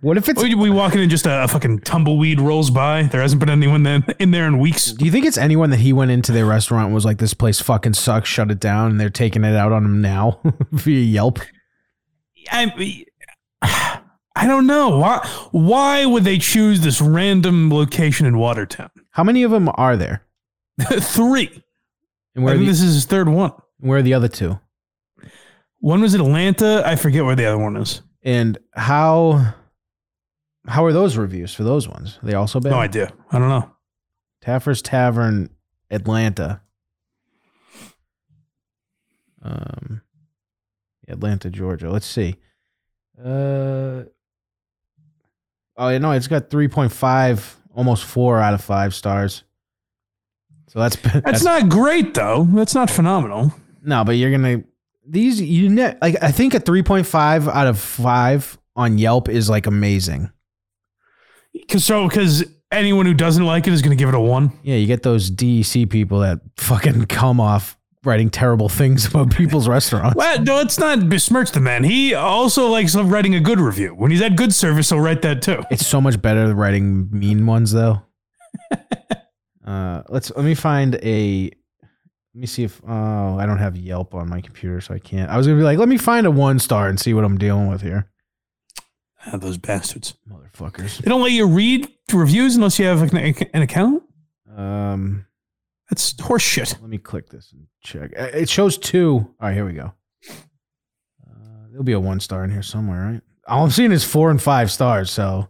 what if it's? We, we walk in and just a, a fucking tumbleweed rolls by. There hasn't been anyone then in there in weeks. Do you think it's anyone that he went into their restaurant and was like, "This place fucking sucks, shut it down," and they're taking it out on him now via Yelp? I, I don't know why. Why would they choose this random location in Watertown? How many of them are there? Three. And I where are think the, this is his third one. where are the other two? One was Atlanta. I forget where the other one is. And how how are those reviews for those ones? Are they also bad. No idea. I don't know. Taffer's Tavern, Atlanta. Um, Atlanta, Georgia. Let's see. Uh, oh, yeah, no, it's got three point five, almost four out of five stars. So that's That's, not great though. That's not phenomenal. no, but you're gonna these you net like I think a three point five out of five on Yelp is like amazing. Cause so because anyone who doesn't like it is going to give it a one. Yeah, you get those DEC people that fucking come off writing terrible things about people's restaurants. Well, no, let's not besmirch the man. He also likes writing a good review. When he's at good service, he'll write that too. It's so much better than writing mean ones though. Uh, let's let me find a. Let me see if oh I don't have Yelp on my computer, so I can't. I was gonna be like, let me find a one star and see what I'm dealing with here, Ah, those bastards. motherfuckers. They don't let you read reviews unless you have an, an account. Um, That's horseshit. let me click this and check. It shows two. All right, here we go. Uh, there'll be a one star in here somewhere, right? All I'm seeing is four and five stars. So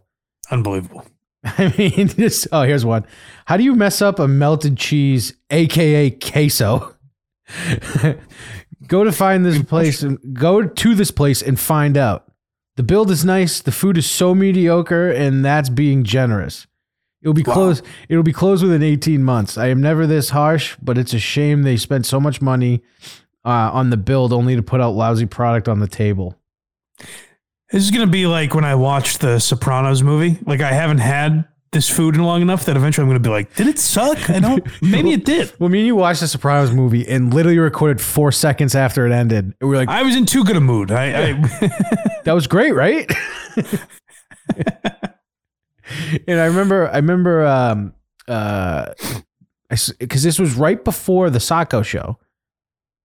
Unbelievable. I mean, just, oh, here's one. How do you mess up a melted cheese, aka queso? go to find this place and go to this place and find out. The build is nice. The food is so mediocre, and that's being generous. It'll be Wow. closed. It'll be closed within 18 months. I am never this harsh, but it's a shame they spent so much money uh, on the build only to put out lousy product on the table. This is going to be like when I watched the Sopranos movie. Like I haven't had this food in long enough that eventually I'm going to be like, did it suck? I don't. Maybe it did. Well, me and you watched the Sopranos movie and literally recorded four seconds after it ended. We were like, I was in too good a mood. I, I that was great, right? and I remember, I remember, um, uh, because this was right before the Sacco show,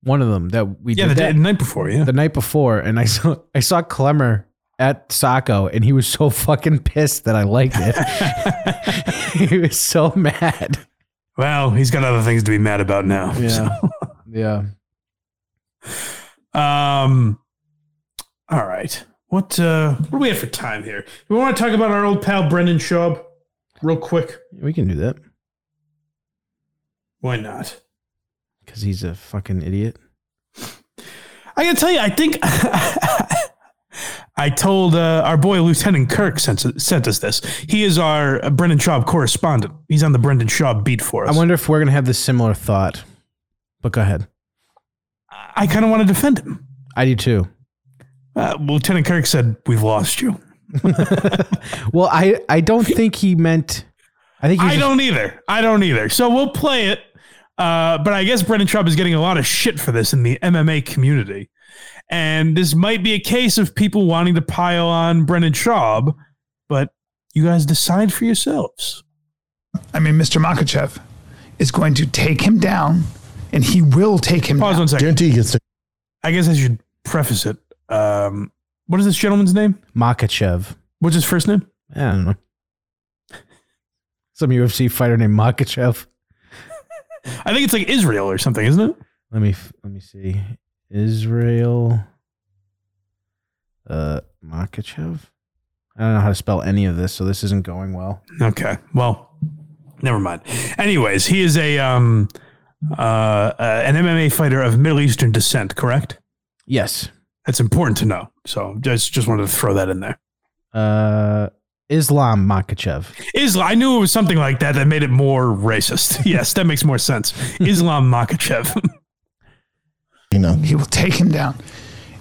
one of them that we yeah, did the, day, the night before. Yeah, the night before, and I saw, I saw Clemmer at Sacco, and he was so fucking pissed that I liked it. he was so mad. well, he's got other things to be mad about now. Yeah, yeah. Um. All right. What uh what do we have for time here? We want to talk about our old pal Brendan Schaub real quick. We can do that Why not? because he's a fucking idiot. I gotta tell you, I think I told uh, our boy Lieutenant Kirk sent, sent us this. He is our uh, Brendan Schaub correspondent. He's on the Brendan Schaub beat for us. I wonder if we're gonna have this similar thought. But go ahead. I kind of want to defend him. I do too. Uh, Lieutenant Kirk said, "We've lost you." Well, I I don't think he meant. I think I just- don't either. I don't either. So we'll play it. Uh, but I guess Brendan Schaub is getting a lot of shit for this in the MMA community. And this might be a case of people wanting to pile on Brendan Schaub, but you guys decide for yourselves. I mean, Mr. Makhachev is going to take him down, and he will take him Pause down. one second. Guarantee he gets to. I guess I should preface it. Um, what is this gentleman's name? Makhachev. What's his first name? I don't know. Some UFC fighter named Makhachev. I think it's like Israel or something, isn't it? Let me let me see. Israel. Uh, Makhachev. I don't know how to spell any of this, so this isn't going well. Okay. Well, never mind. Anyways, he is a um uh, uh an MMA fighter of Middle Eastern descent, correct? Yes. That's important to know. So just just wanted to throw that in there. Uh, Islam Makhachev. Islam. I knew it was something like that that made it more racist. Yes, that makes more sense. Islam Makhachev. You know, He will take him down.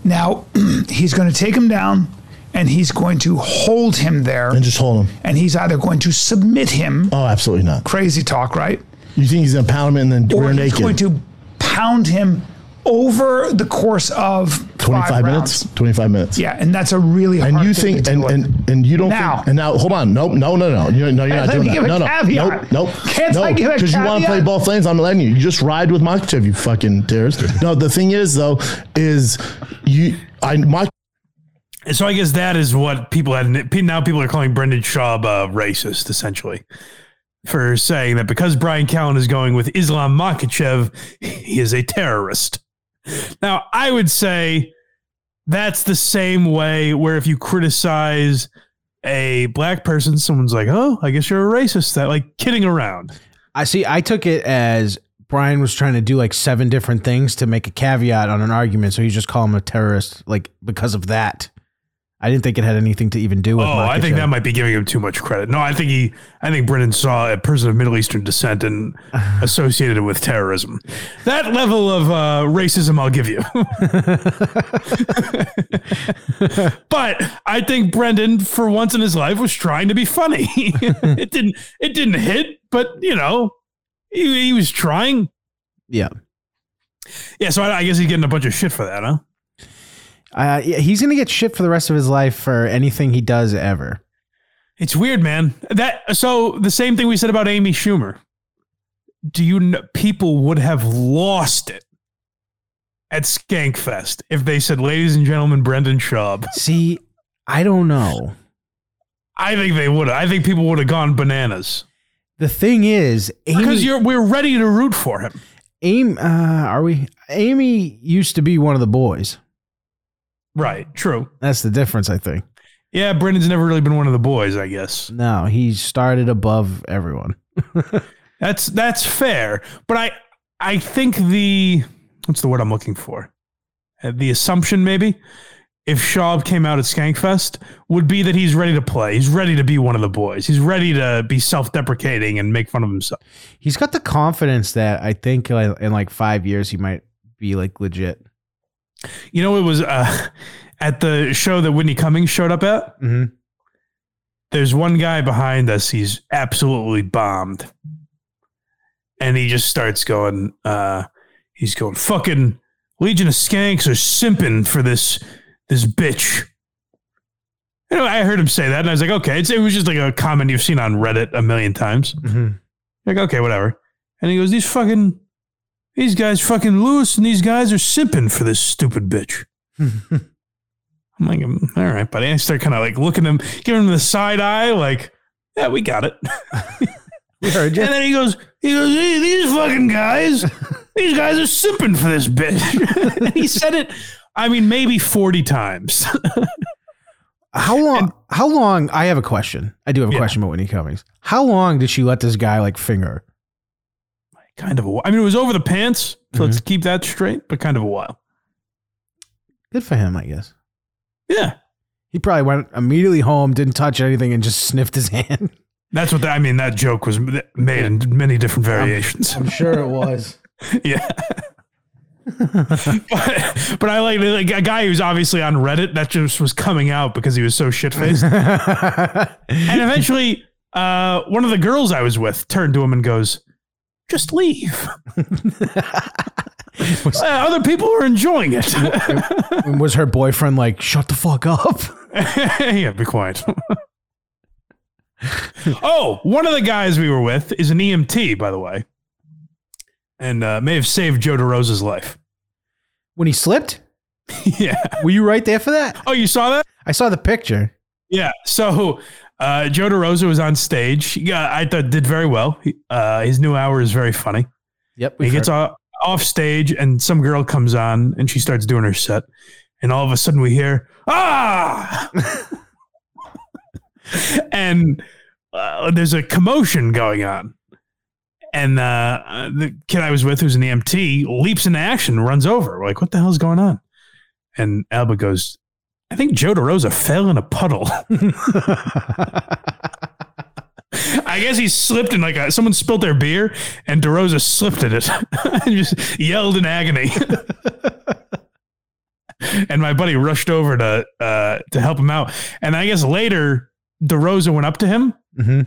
Now, he's going to take him down, and he's going to hold him there, and just hold him. and he's either going to submit him. Oh, absolutely not. Crazy talk, right? You think he's gonna pound him and then Or rear he's naked? going to pound him over the course of Twenty five five rounds. minutes. Twenty five minutes. Yeah, and that's a really hard And you thing think to and, and and you don't Now. think, and now hold on nope no no no you no you're not doing me that give no no caveat. nope nope Can't no I give a because you want to play both lanes I'm letting you you just ride with Makhachev you fucking terrorist no the thing is though is you I Mike so I guess that is what people had. Now people are calling Brendan Schaub uh, racist, essentially, for saying that because Bryan Callen is going with Islam Makhachev, he is a terrorist. Now, I would say that's the same way where if you criticize a black person, someone's like, "Oh, I guess you're a racist." That like kidding around. I see. I took it as Bryan was trying to do like seven different things to make a caveat on an argument, so he's just call him a terrorist, like because of that. I didn't think it had anything to even do with. Oh, I think that might be giving him too much credit. No, I think he, I think Brennan saw a person of Middle Eastern descent and associated it with terrorism. That level of uh, racism, I'll give you. but I think Brendan, for once in his life, was trying to be funny. it didn't, it didn't hit, but you know, he, he was trying. Yeah. Yeah, so I, I guess he's getting a bunch of shit for that, huh? Uh, he's gonna get shit for the rest of his life for anything he does ever. It's weird, man. That so the same thing we said about Amy Schumer. Do you know people would have lost it at Skankfest if they said, "Ladies and gentlemen, Brendan Schaub"? See, I don't know. I think they would. I think people would have gone bananas The thing is, because you're we're ready to root for him. Amy, uh, are we? Amy used to be one of the boys. Right. True. That's the difference, I think. Yeah, Brendan's never really been one of the boys. I guess No, he started above everyone. that's that's fair. But I I think the what's the word I'm looking for? Uh, The assumption maybe if Schaub came out at Skankfest would be that he's ready to play. He's ready to be one of the boys. He's ready to be self-deprecating and make fun of himself. He's got the confidence that I think in like five years he might be like legit. You know, it was uh, at the show that Whitney Cummings showed up at. Mm-hmm. There's one guy behind us. He's absolutely bombed, and he just starts going. Uh, he's going fucking Legion of Skanks are simping for this this bitch. You know, I heard him say that, and I was like, okay, it's, it was just like a comment you've seen on Reddit a million times. Mm-hmm. Like, okay, whatever. And he goes, these fucking, these guys fucking loose, and these guys are simping for this stupid bitch. I'm like, "Mm, all right, buddy. I start kind of like looking at him, giving him the side eye, like, yeah, we got it. We heard you. And then he goes, he goes, hey, these fucking guys, these guys are simping for this bitch. and he said it, I mean, maybe 40 times. How long? how long? I have a question. I do have a Yeah. question about Whitney Cummings. How long did she let this guy like finger? Kind of a while. I mean, it was over the pants. So let's keep that straight, but kind of a while. Good for him, I guess. Yeah. He probably went immediately home, didn't touch anything, and just sniffed his hand. That's what the, I mean. That joke was made in many different variations. I'm sure it was. yeah. but, but I like, like a guy who's obviously on Reddit that just was coming out because he was so shit faced. and eventually, uh, one of the girls I was with turned to him and goes, "Just leave." Uh, other people are enjoying it. Was her boyfriend like, shut the fuck up? yeah, be quiet. oh, one of the guys we were with is an EMT, by the way, and uh, may have saved Joe DeRosa's life. When he slipped? yeah. Were you right there for that? Oh, you saw that? I saw the picture. Yeah. So uh, Joe DeRosa was on stage. Yeah, I thought did very well. Uh, his new hour is very funny. Yep. He gets off, off stage, and some girl comes on, and she starts doing her set, and all of a sudden we hear ah, and uh, there's a commotion going on. And uh, the kid I was with, who's an EMT, leaps into action, runs over. We're like, what the hell's going on? And Alba goes, I think Joe DeRosa fell in a puddle. I guess he slipped in like a, someone spilled their beer and DeRosa slipped in it and just yelled in agony. and my buddy rushed over to uh, to help him out. And I guess later DeRosa went up to him. hmm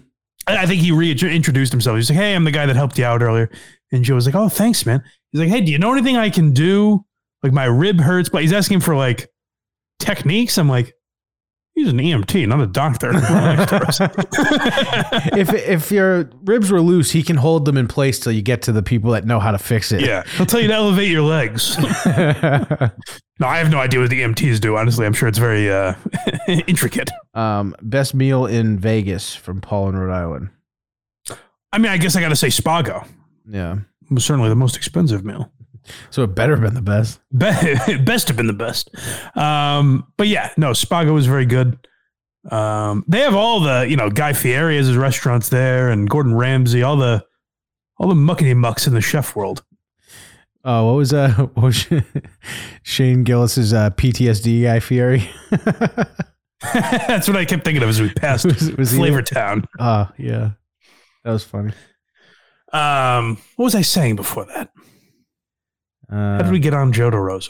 I I think he reintroduced himself. He's like, "Hey, I'm the guy that helped you out earlier." And Joe was like, "Oh, thanks, man." He's like, "Hey, do you know anything I can do? Like my rib hurts." But he's asking for like techniques. I'm like, "He's an EMT, not a doctor." if if your ribs were loose, he can hold them in place till you get to the people that know how to fix it. yeah, he'll tell you to elevate your legs. no, I have no idea what the EMTs do. Honestly, I'm sure it's very uh, intricate. um, best meal in Vegas from Paul in Rhode Island. I mean, I guess I got to say Spago Yeah. was certainly the most expensive meal. So it better have been the best. Be- best have been the best. Um, but yeah, no, Spago was very good. Um, they have all the, you know, Guy Fieri has his restaurants there and Gordon Ramsay, all the, all the muckety mucks in the chef world. Oh, what was uh what was Shane Gillis's uh, PTSD guy Fieri? That's what I kept thinking of as we passed Was- was Flavor? Town. Oh, yeah. That was funny. Um, what was I saying before that? How Uh, did we get on Joe DeRosa?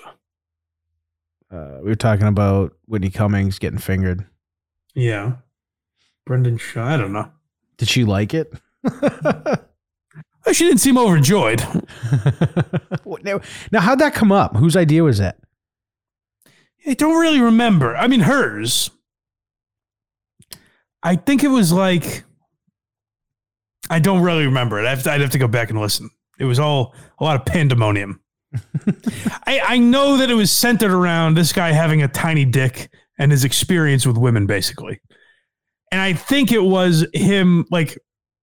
uh, we were talking about Whitney Cummings getting fingered. Yeah. Brendan Schaub. I don't know. Did she like it? Oh, She didn't seem overjoyed. Now, now, how'd that come up? Whose idea was that? I don't really remember. I mean, hers. I think it was like. I don't really remember it. I have to, I'd have to go back and listen. It was all a lot of pandemonium. I, I know that it was centered around this guy having a tiny dick and his experience with women, basically. And I think it was him, like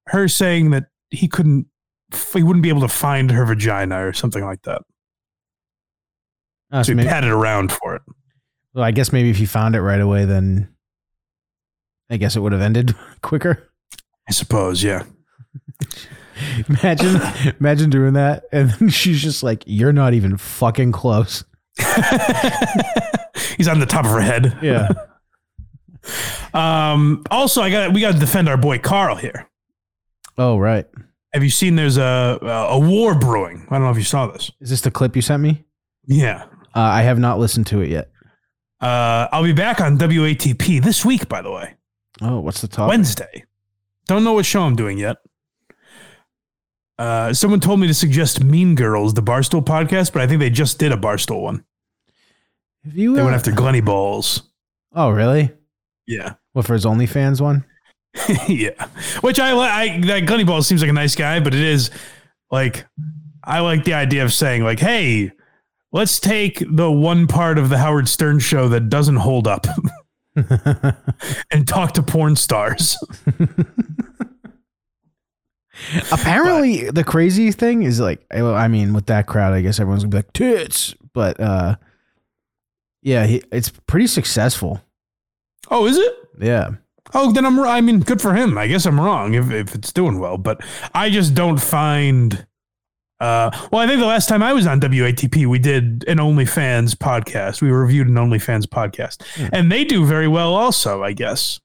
her saying that he couldn't, he wouldn't be able to find her vagina or something like that. Uh, So so he maybe, patted around for it. well, I guess maybe if he found it right away, then I guess it would have ended quicker. I suppose, yeah. Imagine, imagine doing that, and then she's just like, "You're not even fucking close." He's on the top of her head. Yeah. Um, also, I got we got to defend our boy Karl here. oh, right. Have you seen? There's a a war brewing. I don't know if you saw this. Is this the clip you sent me? Yeah. Uh, I have not listened to it yet. Uh, I'll be back on WATP this week. By the way, Oh, what's the topic? Wednesday. Don't know what show I'm doing yet. Uh, someone told me to suggest Mean Girls, the Barstool podcast, but I think they just did a Barstool one. Have you? They uh, went after Glenny Balls. oh, really? Yeah. What for his OnlyFans one? yeah, which I like. That Glenny Ball seems like a nice guy, but it is like I like the idea of saying like, "Hey, let's take the one part of the Howard Stern show that doesn't hold up and talk to porn stars." Apparently, the crazy thing is like, I mean, with that crowd, I guess everyone's gonna be like tits, but uh, yeah, he, it's pretty successful. oh, is it? Yeah, Oh, then I'm. I mean, good for him. I guess I'm wrong if if it's doing well, but I just don't find. Uh, well, I think the last time I was on WATP, we did an OnlyFans podcast. We reviewed an OnlyFans podcast, and they do very well, also. I guess.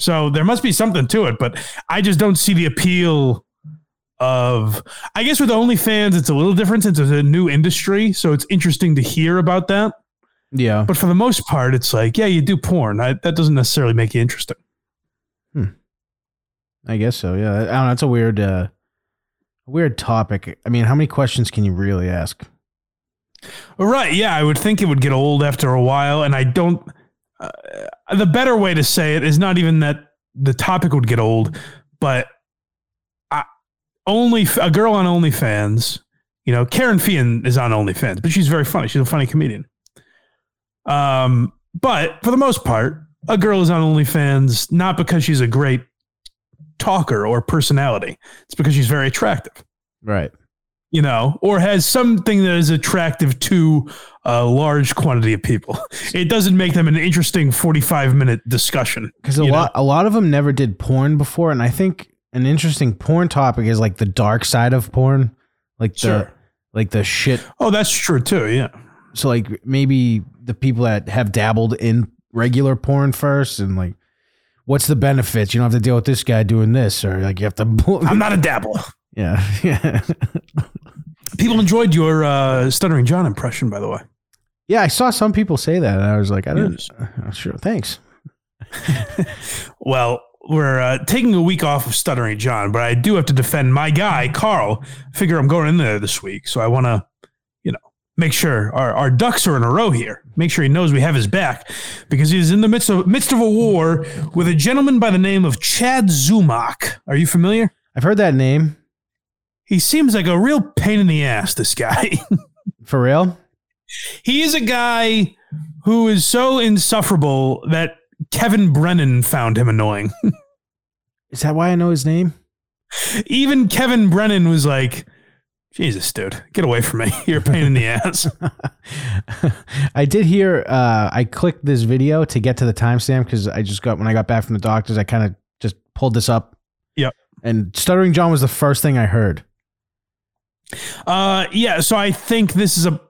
So there must be something to it, but I just don't see the appeal of I guess with OnlyFans it's a little different since it's a new industry, so it's interesting to hear about that. Yeah. But for the most part, it's like, yeah, you do porn. I, that doesn't necessarily make you interesting. I guess so. Yeah. I don't know. It's a weird, uh, weird topic. I mean, how many questions can you really ask? Right. Yeah. I would think it would get old after a while. And I don't, uh, the better way to say it is not even that the topic would get old, but I, only a girl on OnlyFans, you know, Karen Fian is on OnlyFans, but she's very funny. She's a funny comedian. Um, but for the most part, a girl is on OnlyFans not because she's a great talker or personality. It's because she's very attractive Right. you know, or has something that is attractive to a large quantity of people. It doesn't make them an interesting 45 minute discussion. Because a lot, a lot of them never did porn before, and I think an interesting porn topic is like the dark side of porn, like the, Sure. like the shit. Oh, that's true too. Yeah. So like maybe the people that have dabbled in regular porn first, and like, what's the benefits? You don't have to deal with this guy doing this, or like you have to. I'm not a dabble. yeah, yeah, People enjoyed your uh, Stuttering John impression, by the way. Yeah. I saw some people say that, and I was like, I don't. Yes. uh, Sure, thanks. Well, we're uh, taking a week off of Stuttering John, but I do have to defend my guy, Karl. Figure I'm going in there this week. So I want to, you know, make sure our, our ducks are in a row here. Make sure he knows we have his back because he's in the midst of, midst of a war with a gentleman by the name of Chad Zumock. Are you familiar? I've heard that name He seems like a real pain in the ass, this guy. for real. He is a guy who is so insufferable that Kevin Brennan found him annoying. Is that why I know his name? Even Kevin Brennan was like, Jesus, dude, get away from me. You're a pain in the ass. I did hear. Uh, I clicked this video to get to the timestamp because I just got when I got back from the doctors. I kind of just pulled this up. Yep. And Stuttering John was the first thing I heard. Uh, yeah, so I think this is a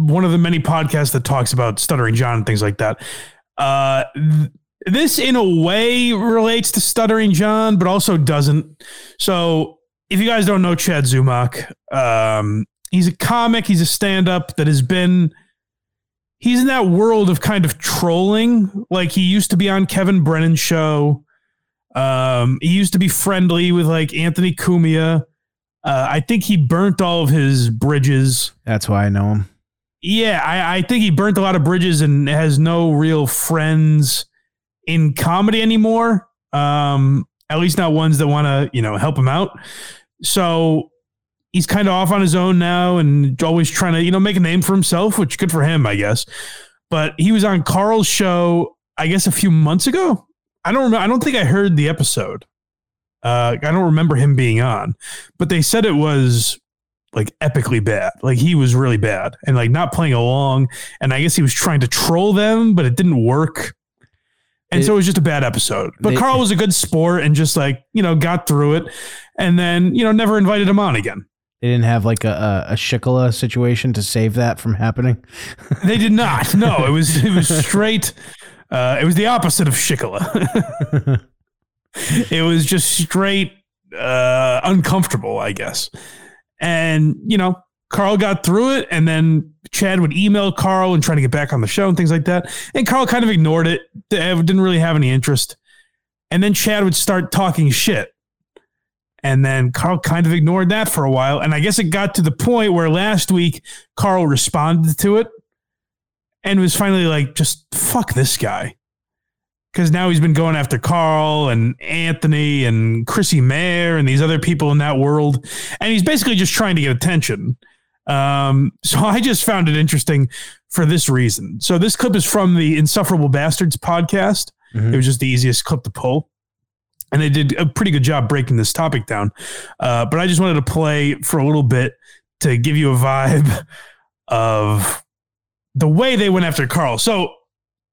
one of the many podcasts that talks about stuttering John and things like that. Uh, th- this in a way relates to stuttering John, but also doesn't. So if you guys don't know Chad Zumock, um, he's a comic. He's a stand-up that has been. He's in that world of kind of trolling. Like he used to be on Kevin Brennan's show. Um, he used to be friendly with like Anthony Cumia. Uh, I think he burnt all of his bridges. That's why I know him. Yeah, I, I think he burnt a lot of bridges and has no real friends in comedy anymore. Um, at least not ones that want to, you know, help him out. So he's kind of off on his own now and always trying to, you know, make a name for himself, which good for him, I guess. But he was on Karl's show, I guess, a few months ago. I don't remember. I don't think I heard the episode. Uh, I don't remember him being on, but they said it was like epically bad. Like he was really bad and like not playing along. And I guess he was trying to troll them, but it didn't work. And It- so it was just a bad episode. But They- Karl was a good sport and just like, you know, got through it and then, you know, never invited him on again. They didn't have like a, a, a Shikala situation to save that from happening. They did not. No, it was it was straight uh it was the opposite of Shikala. it was just straight uh uncomfortable, I guess. And, you know, Karl got through it and then Chad would email Karl and try to get back on the show and things like that. And Karl kind of ignored it. Uh, didn't really have any interest. And then Chad would start talking shit. And then Karl kind of ignored that for a while. And I guess it got to the point where last week Carl responded to it and was finally like, just fuck this guy. Because now he's been going after Karl and Anthony and Chrissie Mayr and these other people in that world. And he's basically just trying to get attention. Um, so I just found it interesting for this reason. So this clip is from the Insufferable Bastards podcast. Mhm. It was just the easiest clip to pull. And they did a pretty good job breaking this topic down. Uh, but I just wanted to play for a little bit to give you a vibe of the way they went after Karl. So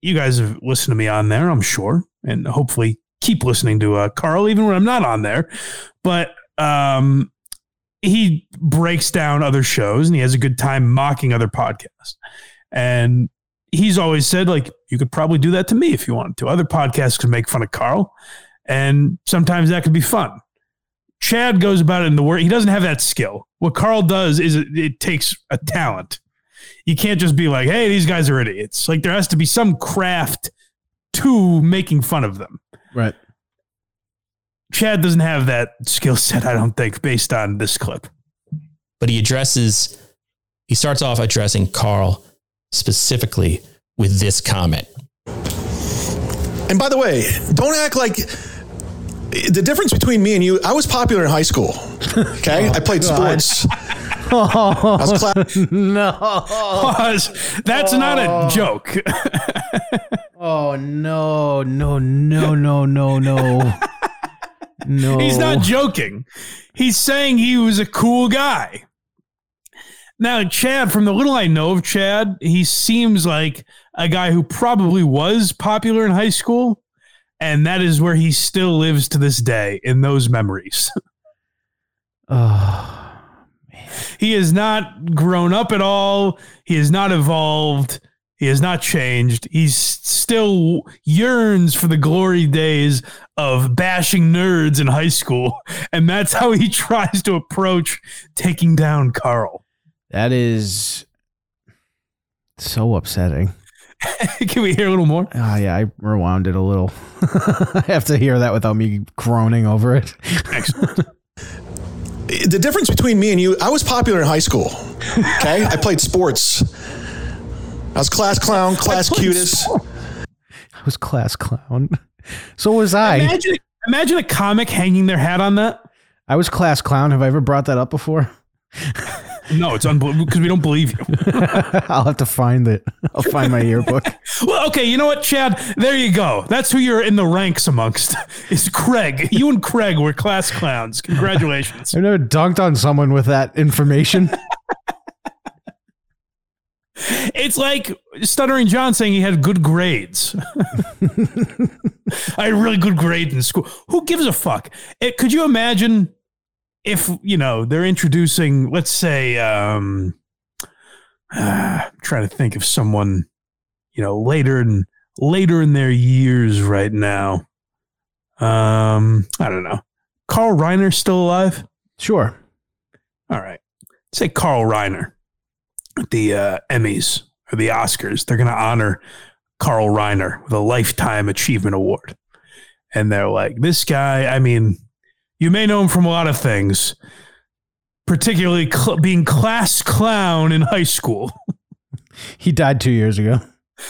you guys have listened to me on there, I'm sure, and hopefully keep listening to uh, Karl even when I'm not on there. But um, he breaks down other shows and he has a good time mocking other podcasts. And he's always said, like, you could probably do that to me if you wanted to. Other podcasts could make fun of Karl, and sometimes that could be fun. Chad goes about it in the word. He doesn't have that skill. What Karl does is it, it takes a talent. You can't just be like, "Hey, these guys are idiots." Like there has to be some craft to making fun of them. Right. Chad doesn't have that skill set, I don't think, based on this clip. but he addresses he starts off addressing Karl specifically with this comment. And by the way, don't act like the difference between me and you. I was popular in high school. Okay, I played oh, sports. Was cla- No. That's not a oh. joke. Oh no, no, no, no, no, no. No. He's not joking. He's saying he was a cool guy. Now, Chad, from the little I know of Chad, he seems like a guy who probably was popular in high school. And that is where he still lives to this day in those memories. Oh, he has not grown up at all. He has not evolved. He has not changed. He still yearns for the glory days of bashing nerds in high school. And that's how he tries to approach taking down Karl. that is so upsetting. Can we hear a little more? Oh yeah, I rewound it a little. I have to hear that without me groaning over it. Excellent. The difference between me and you. I was popular in high school. Okay, I played sports. I was class clown, class played cutest. I was class clown. So was I. Imagine, imagine a comic hanging their hat on that. I was class clown. Have I ever brought that up before? No, it's unbelievable because we don't believe you. I'll have to find it. I'll find my yearbook. Well, okay, you know what, Chad? There you go. That's who you're in the ranks amongst. Is Craig. You and Craig were class clowns. Congratulations. I've never dunked on someone with that information. It's like Stuttering John saying he had good grades. I had really good grades in school. Who gives a fuck? It, could you imagine if, you know, they're introducing, let's say, um, I'm trying to think of someone, you know, later in later in their years right now. Um, I don't know. Carl Reiner still alive? Sure. All right. Say Carl Reiner at the uh, Emmys or the Oscars. They're going to honor Carl Reiner with a Lifetime Achievement Award. And they're like, this guy, I mean, you may know him from a lot of things, particularly cl- being class clown in high school. He died two years ago.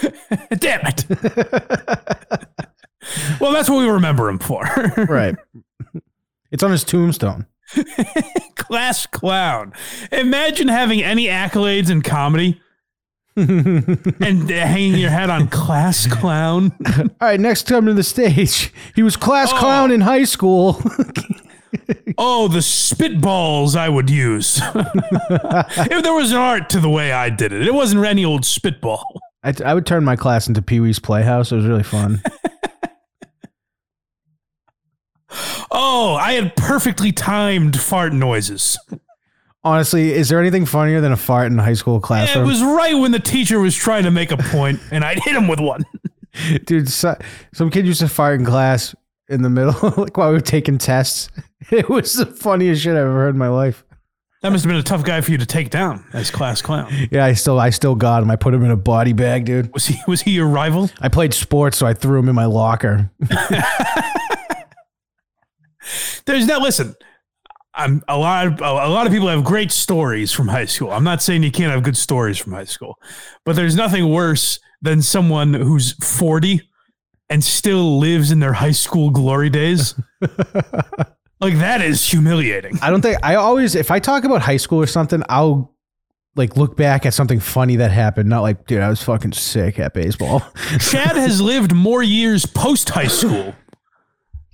Damn it. well, that's what we remember him for. Right. It's on his tombstone. class clown. Imagine having any accolades in comedy and hanging your head on class clown. All right, next time to the stage. He was class oh. clown in high school. Oh, the spitballs I would use. if there was an art to the way I did it, it wasn't any old spitball. I, I would turn my class into Pee Wee's Playhouse. It was really fun. Oh, I had perfectly timed fart noises. Honestly, is there anything funnier than a fart in a high school class? It was right when the teacher was trying to make a point, and I'd hit him with one. Dude, so, some kid used to fart in class in the middle, like while we were taking tests. It was the funniest shit I've ever heard in my life. That must have been a tough guy for you to take down as class clown. Yeah, I still I still got him. I put him in a body bag, dude. Was he was he your rival? I played sports, so I threw him in my locker. There's that. Listen, I'm a lot. Of, a lot of people have great stories from high school. I'm not saying you can't have good stories from high school, but there's nothing worse than someone who's 40 and still lives in their high school glory days. like that is humiliating. I don't think I always if I talk about high school or something, I'll like look back at something funny that happened. Not like, dude, I was fucking sick at baseball. Chad has lived more years post high school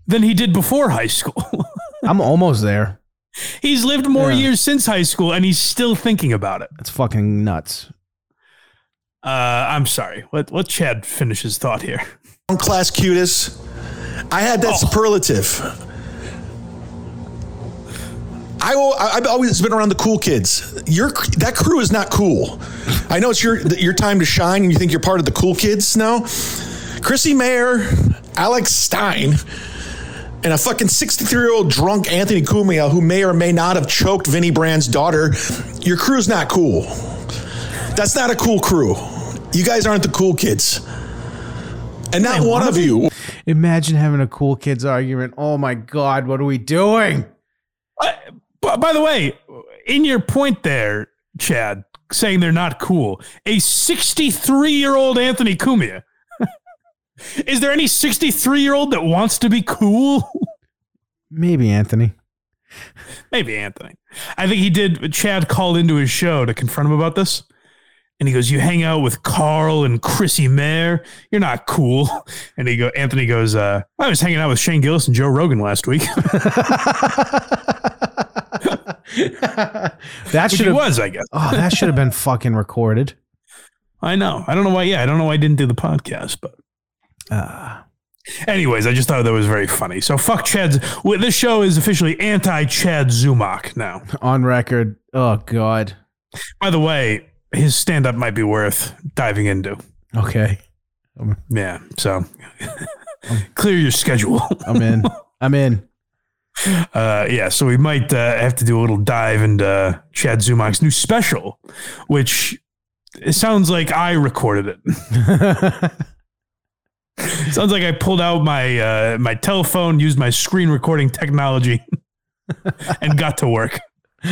than he did before high school. I'm almost there. He's lived more Yeah. years since high school and he's still thinking about it. It's fucking nuts. Uh, I'm sorry. Let, let Chad finish his thought here. class cutest. I had that superlative. I, will- I, I've always been around the cool kids. Your that crew is not cool. I know it's your your time to shine, and you think you're part of the cool kids now. Chrissie Mayr, Alex Stein, and a fucking 63 year old drunk Anthony Cumia who may or may not have choked Vinnie Brand's daughter, your crew's not cool. That's not a cool crew. You guys aren't the cool kids. And not one of you. Imagine having a cool kids argument. Oh my god, what are we doing? By, by the way, in your point there, Chad, saying they're not cool, a 63 year old Anthony Cumia. Is there any 63 year old that wants to be cool? Maybe Anthony. Maybe Anthony. I think he did. Chad called into his show to confront him about this. And he goes, You hang out with Karl and Chrissie Mayr. You're not cool. And he go, Anthony goes, uh, I was hanging out with Shane Gillis and Joe Rogan last week. that should have was, I guess. Oh, that should have been fucking recorded. I know. I don't know why. Yeah, I don't know why I didn't do the podcast, but. Uh, Anyways, I just thought that was very funny. So fuck Chad's. This show is officially anti Chad Zumock now. on record. Oh god. By the way, his stand up might be worth diving into. Okay. Yeah. So clear your schedule. I'm in. I'm in. Uh, yeah. So we might uh, have to do a little dive into Chad Zumock's new special, which it sounds like I recorded it. Sounds like I pulled out my uh, my telephone, used my screen recording technology, and got to work.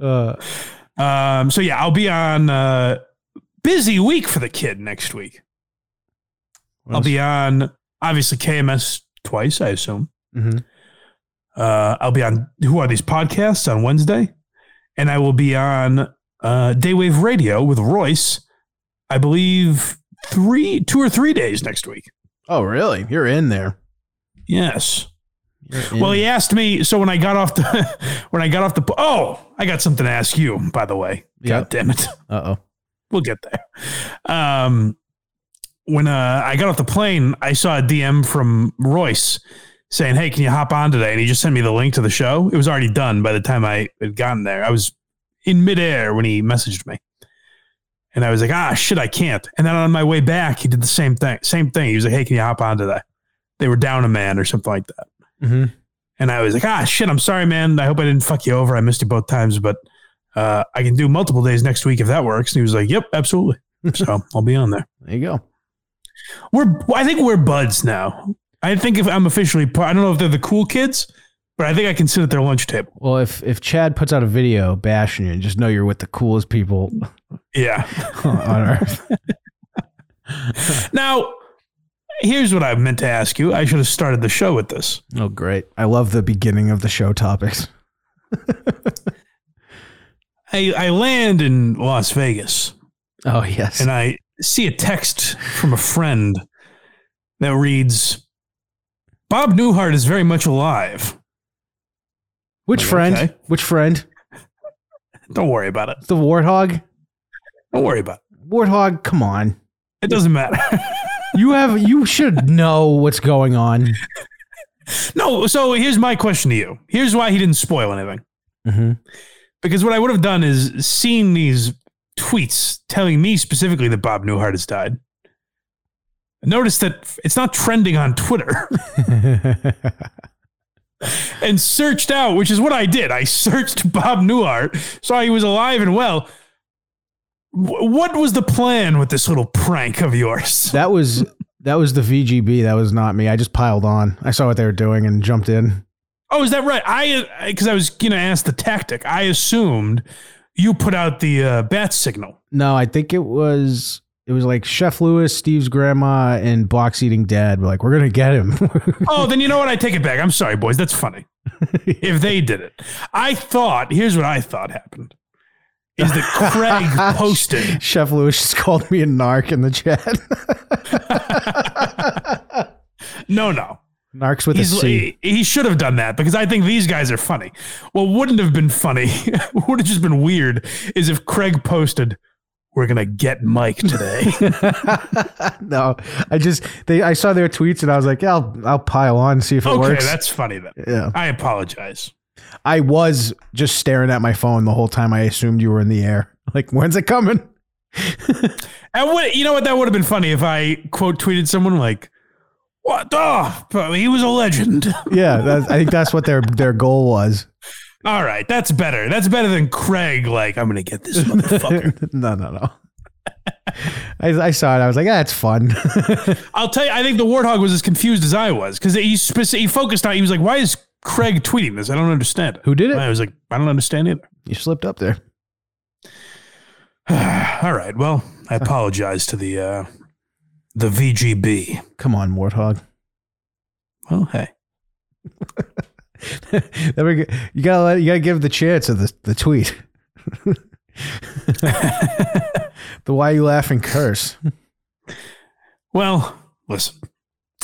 Uh, Um, so yeah, I'll be on uh, busy week for the kid next week. I'll be on obviously KMS twice, I assume. mhm. Uh, I'll be on Who Are These Podcasts on Wednesday, and I will be on uh, Daywave Radio with Royce. I believe three, two or three days next week. Oh, really? You're in there. Yes. In. Well, he asked me. So when I got off the, when I got off the, oh, I got something to ask you. By the way, Yeah. God damn it. Uh oh. we'll get there. Um, when uh, I got off the plane, I saw a DM from Royce saying, "Hey, can you hop on today?" And he just sent me the link to the show. It was already done by the time I had gotten there. I was in midair when he messaged me, and I was like, "Ah, shit, I can't." And then on my way back, he did the same thing. Same thing. He was like, "Hey, can you hop on today?" They were down a man or something like that. hmm And I was like, ah, shit, I'm sorry, man. I hope I didn't fuck you over. I missed you both times, but uh, I can do multiple days next week if that works. And he was like, yep, absolutely. so I'll be on there. There you go. We're, I think we're buds now. I think if I'm officially, I don't know if they're the cool kids, but I think I can sit at their lunch table. Well, if if Chad puts out a video bashing you, just know you're with the coolest people Yeah. on earth. now, here's what I meant to ask you. I should have started the show with this. Oh, great! I love the beginning of the show topics. I, I land in Las Vegas. Oh yes. and I see a text from a friend that reads, Bob Newhart is very much alive. Which Okay. friend? Which friend? Don't worry about it. The warthog. Don't worry about it. Warthog. Come on. It doesn't matter. You have. You should know what's going on. no, so here's my question to you. Here's why he didn't spoil anything. hmm Because what I would have done is seen these tweets telling me specifically that Bob Newhart has died. Notice that it's not trending on Twitter. and searched out, which is what I did. I searched Bob Newhart, saw he was alive and well. Wh- What was the plan with this little prank of yours? that was that was the VGB. That was not me. I just piled on. I saw what they were doing and jumped in. Oh, is that right? I because I was gonna ask the tactic. I assumed you put out the uh, bat signal. No, I think it was it was like Chef Lewis, Steve's grandma, and Box Eating Dad were like, "We're gonna get him." Oh, then you know what? I take it back. I'm sorry, boys. That's funny. if they did it, I thought. Here's what I thought happened: is that Craig posted. Chef Lewis just called me a narc in the chat. No, no. Narcs with a He's, C. he, he should have done that because I think these guys are funny. What wouldn't have been funny, would have just been weird, is if Craig posted, "We're gonna get Mike today." no, I just they I saw their tweets and I was like, yeah, I'll I'll pile on and see if it okay, works. Okay, that's funny then. Yeah. I apologize. I was just staring at my phone the whole time. I assumed you were in the air. Like, when's it coming? And what you know what that would have been funny if I quote tweeted someone like, What? Oh, he was a legend. Yeah, that's, I think that's what their their goal was. All right, that's better. That's better than Craig. Like, I'm gonna get this motherfucker. no, no, no. I, I saw it. I was like, ah, it's fun. I'll tell you. I think the warthog was as confused as I was because he speci- he focused on. He was like, "Why is Craig tweeting this? I don't understand. Who did it? I was like, "I don't understand either." you slipped up there. All right. Well, I apologize to the uh, the VGB. Come on, Warthog. Well, hey. You gotta let, you gotta give the chance of the the tweet. the why you laughing curse. Well, listen.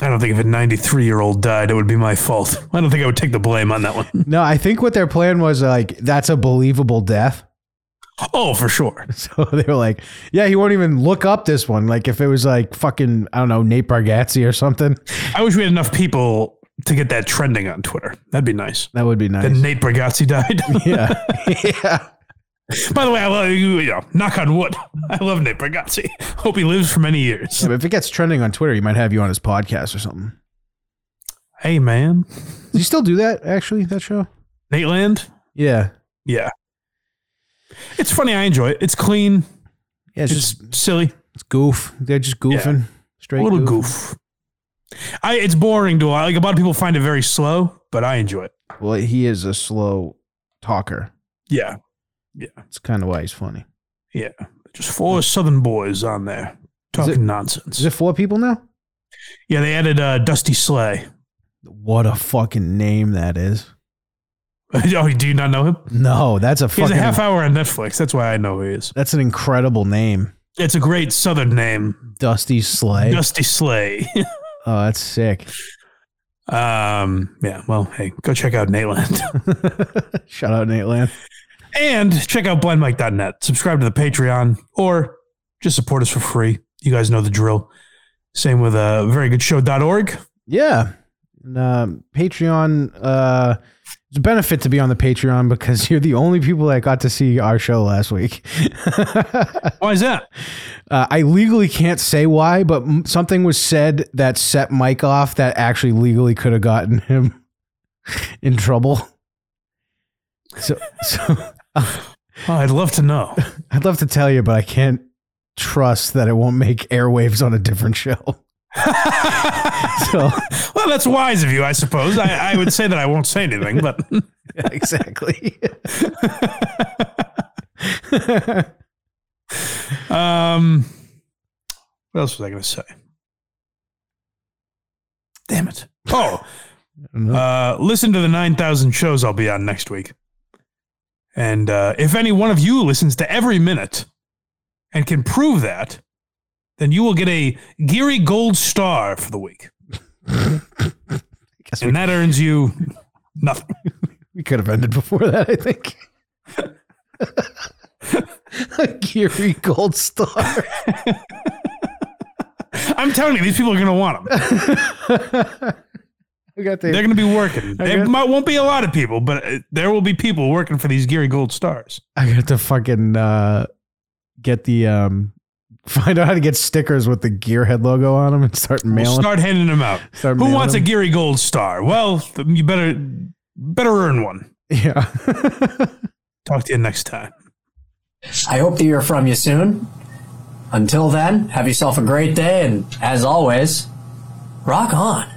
I don't think if a 93 year old died, it would be my fault. I don't think I would take the blame on that one. No, I think what their plan was like that's a believable death. Oh, for sure. So they were like, yeah, he won't even look up this one. Like if it was like fucking I don't know Nate Bargatze or something, I wish we had enough people to get that trending on Twitter. That'd be nice. that would be nice. That Nate Bargatze died. yeah, yeah. By the way, I love you. You know, knock on wood. I love Nate Bargatze. Hope he lives for many years. Yeah, but if it gets trending on Twitter, he might have you on his podcast or something. Hey, man, Does he still do that? Actually, that show? Nateland. Yeah, Yeah, it's funny. I enjoy it. It's clean. yeah. It's, It's just silly. it's goof. They're just goofing. Straight a little goof. I. It's boring to. Like a lot of people find it very slow, but I enjoy it. Well, he is a slow talker. Yeah, Yeah. It's kind of why he's funny. yeah. Just four Southern boys on there talking it- nonsense. Is it four people now? yeah, they added uh, Dusty Slay. What a fucking name that is. oh, do you not know him? No, that's a fucking. a half hour on Netflix. That's why I know who he is. that's an incredible name, It's a great Southern name, Dusty Slay. Dusty Slay. oh, that's sick. um, yeah. Well, hey, go check out Nateland Shout out Nateland. and check out blindmike.net. Subscribe to the Patreon or just support us for free. You guys know the drill. Same with uh, verygoodshow.org. Yeah. And, um, Patreon, uh, it's a benefit to be on the Patreon because you're the only people that got to see our show last week. Why is that? uh, I legally can't say why, but m- something was said that set Mike off that actually legally could have gotten him in trouble. So, so Oh, I'd love to know. I'd love to tell you, but I can't trust that it won't make airwaves on a different show. so well, that's wise of you, I suppose. I, I would say that I won't say anything, but exactly. um, what else was I going to say? Damn it! Oh, uh, listen to the nine thousand shows I'll be on next week, and uh, if any one of you listens to every minute and can prove that, then you will get a Geary Gold Star for the week, and that earns you nothing. we could have ended before that. I think. A Geary Gold Star. I'm telling you, these people are going to want them. Got They're going to be working. There might, won't be a lot of people, but uh, there will be people working for these Geary Gold Stars. I got to fucking uh, get the um, find out how to get stickers with the Gearhead logo on them and start We'll mailing. start handing them out. start Who mailing wants a them. Geary Gold Star? Well, you better better earn one. Yeah. Talk to you next time. I hope to hear from you soon. Until then, have yourself a great day, and as always, rock on.